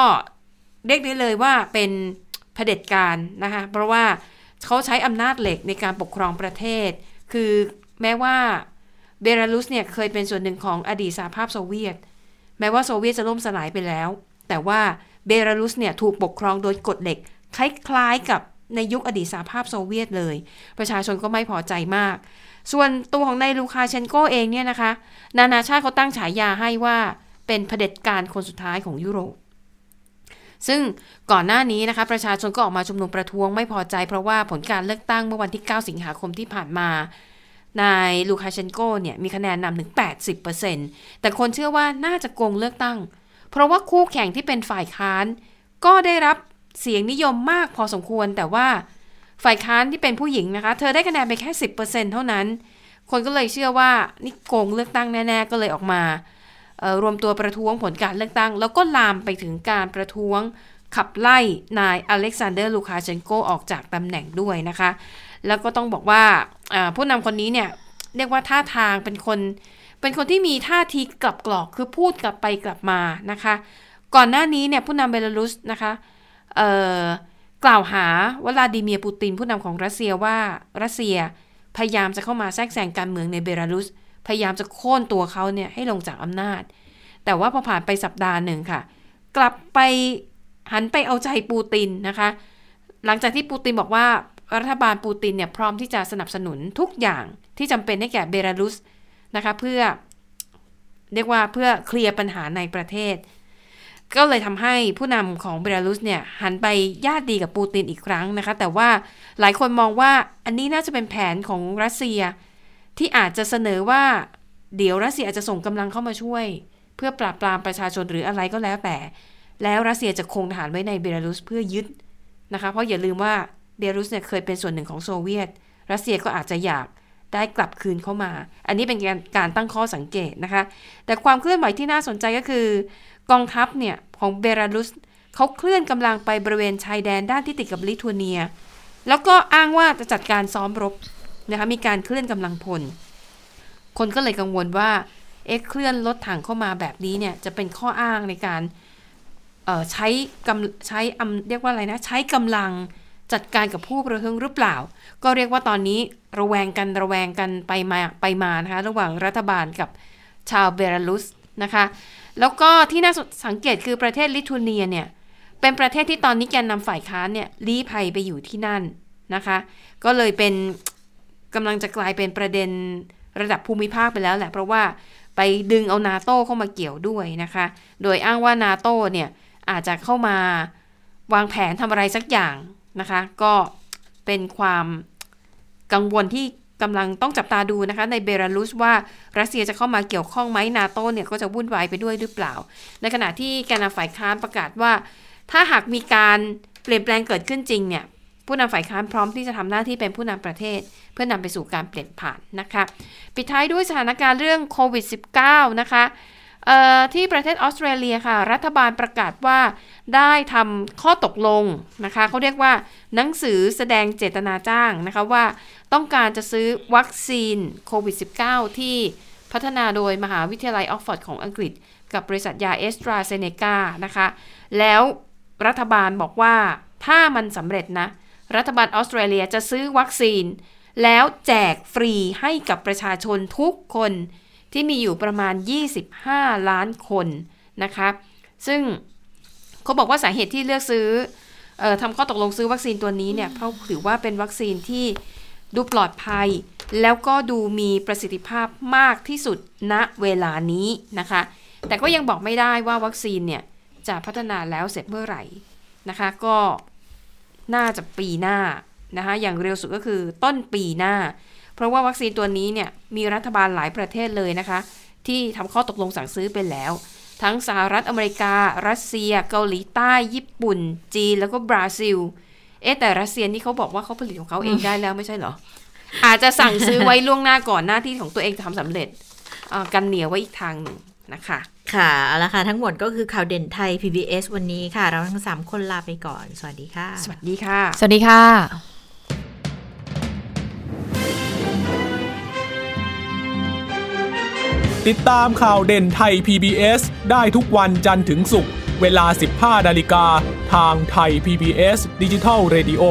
[SPEAKER 11] เรียกได้เลยว่าเป็นเผด็จการนะคะ เพราะว่า เขาใช้อำนาจเหล็กในการปกครองประเทศ คือแม้ว่าเบลารุสเนี่ยเคยเป็นส่วนหนึ่งของอดีตสหภาพโซเวียต แม้ว่าโซเวียตจะล่มสลายไปแล้ว แต่ว่าเบลารุสเนี่ยถูกปกครองโดยกฎเหล็ก คล้ายๆกับในยุคอดีตสหภาพโซเวียตเลย ประชาชนก็ไม่พอใจมาก ส่วนตัวของนายลูคาเชนโกเองเนี่ยนะคะ นานาชาติเขาตั้งฉายาให้ว่าเป็นเผด็จการคนสุดท้ายของยุโรป ซึ่งก่อนหน้านี้นะคะประชาชนก็ออกมาชุมนุมประท้วงไม่พอใจ เพราะว่าผลการเลือกตั้งเมื่อวันที่ 9 สิงหาคมที่ผ่านมา นายลูคาเชนโกเนี่ยมีคะแนนนำถึง 80%แต่คนเชื่อว่าน่าจะโกงเลือกตั้ง เพราะว่าคู่แข่งที่เป็นฝ่ายค้าน ก็ได้รับเสียงนิยมมากพอสมควร แต่ว่าฝ่ายค้านที่เป็นผู้หญิงนะคะ เธอได้คะแนนไปแค่ 10%เท่านั้น คนก็เลยเชื่อว่านี่โกงเลือกตั้งแน่ ๆ ก็เลยออกมา รวมตัวประท้วงผลการเลือกตั้ง แล้วก็ลามไปถึงการประท้วงขับไล่นายอเล็กซานเดอร์ลูคาเชนโกออกจากตำแหน่งด้วยนะคะ แล้วก็ต้องบอกว่าผู้นำคนนี้เนี่ยเรียกว่าท่าทางเป็นคน เป็นคนที่มีท่าทีกลับกรอกคือพูดกลับไปกลับมานะคะ ก่อนหน้านี้เนี่ยผู้นำเบลารุสนะคะกล่าวหาวลาดิเมียร์ปูตินผู้นำของรัสเซียว่ารัสเซียพยายามจะเข้ามาแทรกแซงการเมืองในเบลารุส พยายามจะโค่นตัวเขาเนี่ยให้ลงจากอำนาจ แต่ว่าพอผ่านไปสัปดาห์หนึ่งค่ะ กลับไปหันไปเอาใจปูตินนะคะ หลังจากที่ปูตินบอกว่ารัฐบาลปูตินเนี่ยพร้อมที่จะสนับสนุนทุกอย่างที่จำเป็นให้แก่เบลารุสนะคะเพื่อเรียกว่าเพื่อเคลียร์ปัญหาในประเทศ ก็เลยทำให้ผู้นำของเบลารุสเนี่ยหันไปญาติดีกับปูตินอีกครั้งนะคะ แต่ว่าหลายคนมองว่าอันนี้น่าจะเป็นแผนของรัสเซีย ที่อาจจะเสนอว่า เดี๋ยวรัสเซียอาจจะส่งกำลังเข้ามาช่วย เพื่อปราบปรามประชาชนหรืออะไรก็แล้วแต่ แล้วรัสเซียจะคงทหารไว้ในเบลารุสเพื่อยึดนะคะ เพราะอย่าลืมว่าเบลารุสเนี่ยเคยเป็นส่วนหนึ่งของโซเวียต รัสเซียก็อาจจะอยากได้กลับคืนเข้ามา อันนี้เป็นการการตั้งข้อสังเกตนะคะ แต่ความเคลื่อนไหวที่น่าสนใจก็คือ กองทัพเนี่ยของเบลารุสเขาเคลื่อนกำลังไปบริเวณชายแดนด้านที่ติดกับลิทัวเนีย แล้วก็อ้างว่าจะจัดการซ้อมรบ นะคะมีการเคลื่อนกำลังพล คนก็เลยกังวลว่าเอ๊ะเคลื่อนรถถังเข้ามาแบบนี้เนี่ยจะเป็นข้ออ้างในการใช้กำใช้อำเรียกว่าอะไรนะใช้กำลังจัดการกับผู้ประท้วงหรือเปล่า ก็เรียกว่าตอนนี้ระแวงกันระแวงกันไปมาไปมานะคะระหว่างรัฐบาลกับชาวเบลารุสนะคะแล้วก็ที่น่าสังเกตคือประเทศลิทัวเนียเนี่ยเป็นประเทศที่ตอนนี้แกนนำฝ่ายค้านเนี่ยลี้ภัยไปอยู่ที่นั่นนะคะ ก็เลยเป็น กำลังจะกลายเป็นประเด็นระดับภูมิภาคไปแล้วแหละ เพราะว่าไปดึงเอานาโต้เข้ามาเกี่ยวด้วยนะคะ โดยอ้างว่านาโต้เนี่ยอาจจะเข้ามาวางแผนทำอะไรสักอย่างนะคะ ก็เป็นความกังวลที่กำลังต้องจับตาดูนะคะ ในเบลารุสว่ารัสเซียจะเข้ามาเกี่ยวข้องไหมนาโตเนี่ยก็จะวุ่นวายไปด้วยหรือเปล่า ในขณะที่แกนนำฝ่ายค้านประกาศว่า ถ้าหากมีการเปลี่ยนแปลงเกิดขึ้นจริงเนี่ย ผู้นำฝ่ายค้านพร้อมที่จะทำหน้าที่เป็นผู้นำประเทศ เพื่อนำไปสู่การเปลี่ยนผ่านนะคะปิดท้ายด้วยสถานการณ์เรื่องโควิด -19 นะคะที่ประเทศออสเตรเลียค่ะ รัฐบาลประกาศว่าได้ทำข้อตกลงนะคะเขาเรียกว่าหนังสือแสดงเจตนาจ้างนะคะว่าต้องการจะซื้อวัคซีนโควิด -19 ที่พัฒนาโดยมหาวิทยาลัยออกฟอร์ดของอังกฤษ กับบริษัทยาเอสตราเซเนกานะคะ แล้วรัฐบาลบอกว่าถ้ามันสำเร็จนะ รัฐบาลออสเตรเลียจะซื้อวัคซีน แล้วแจกฟรีให้กับประชาชนทุกคนที่มีอยู่ประมาณ 25 ล้านคนนะคะ ซึ่งเขาบอกว่าสาเหตุที่เลือกซื้อออทำข้อตกลงซื้อวัคซีนตัวนี้เนี่ยเพราะถือว่าเป็นวัคซีนที่ดูปลอดภัย แล้วก็ดูมีประสิทธิภาพมากที่สุดณเวลานี้นะคะ แต่ก็ยังบอกไม่ได้ว่าวัคซีนเนี่ยจะพัฒนาแล้วเสร็จเมื่อไหร่นะคะ ก็ น่าจะปีหน้านะคะอย่างเร็วสุดก็คือต้นปีหน้า เพราะว่าวัคซีนตัวนี้เนี่ยมีรัฐบาลหลายประเทศเลยนะคะ ที่ทำข้อตกลงสั่งซื้อไปแล้ว ทั้งสหรัฐอเมริกา รัสเซีย เกาหลีใต้ ญี่ปุ่น จีนแล้วก็บราซิล เอ๊แต่รัสเซียนี่เขาบอกว่าเขาผลิตของเขาเองได้แล้วไม่ใช่เหรอ อาจจะสั่งซื้อไว้ล่วงหน้าก่อนหน้าที่ของตัวเองจะทำสำเร็จกันเหนียวไว้อีกทางหนึ่งนะคะ
[SPEAKER 2] ค่ะเอาละค่ะ ทั้งหมดก็คือข่าวเด่นไทย PBS วันนี้ค่ะ เราทั้ง 3 คนลาไปก่อน สวัสดีค่ะ
[SPEAKER 11] สวัสดีค่ะ
[SPEAKER 3] สวัสดีค่ะ
[SPEAKER 1] ติดตามข่าวเด่นไทย PBS ได้ทุกวันจันทร์ถึงศุกร์เวลา 15 นาฬิกา ทางไทย PBS ดิจิทัล Radio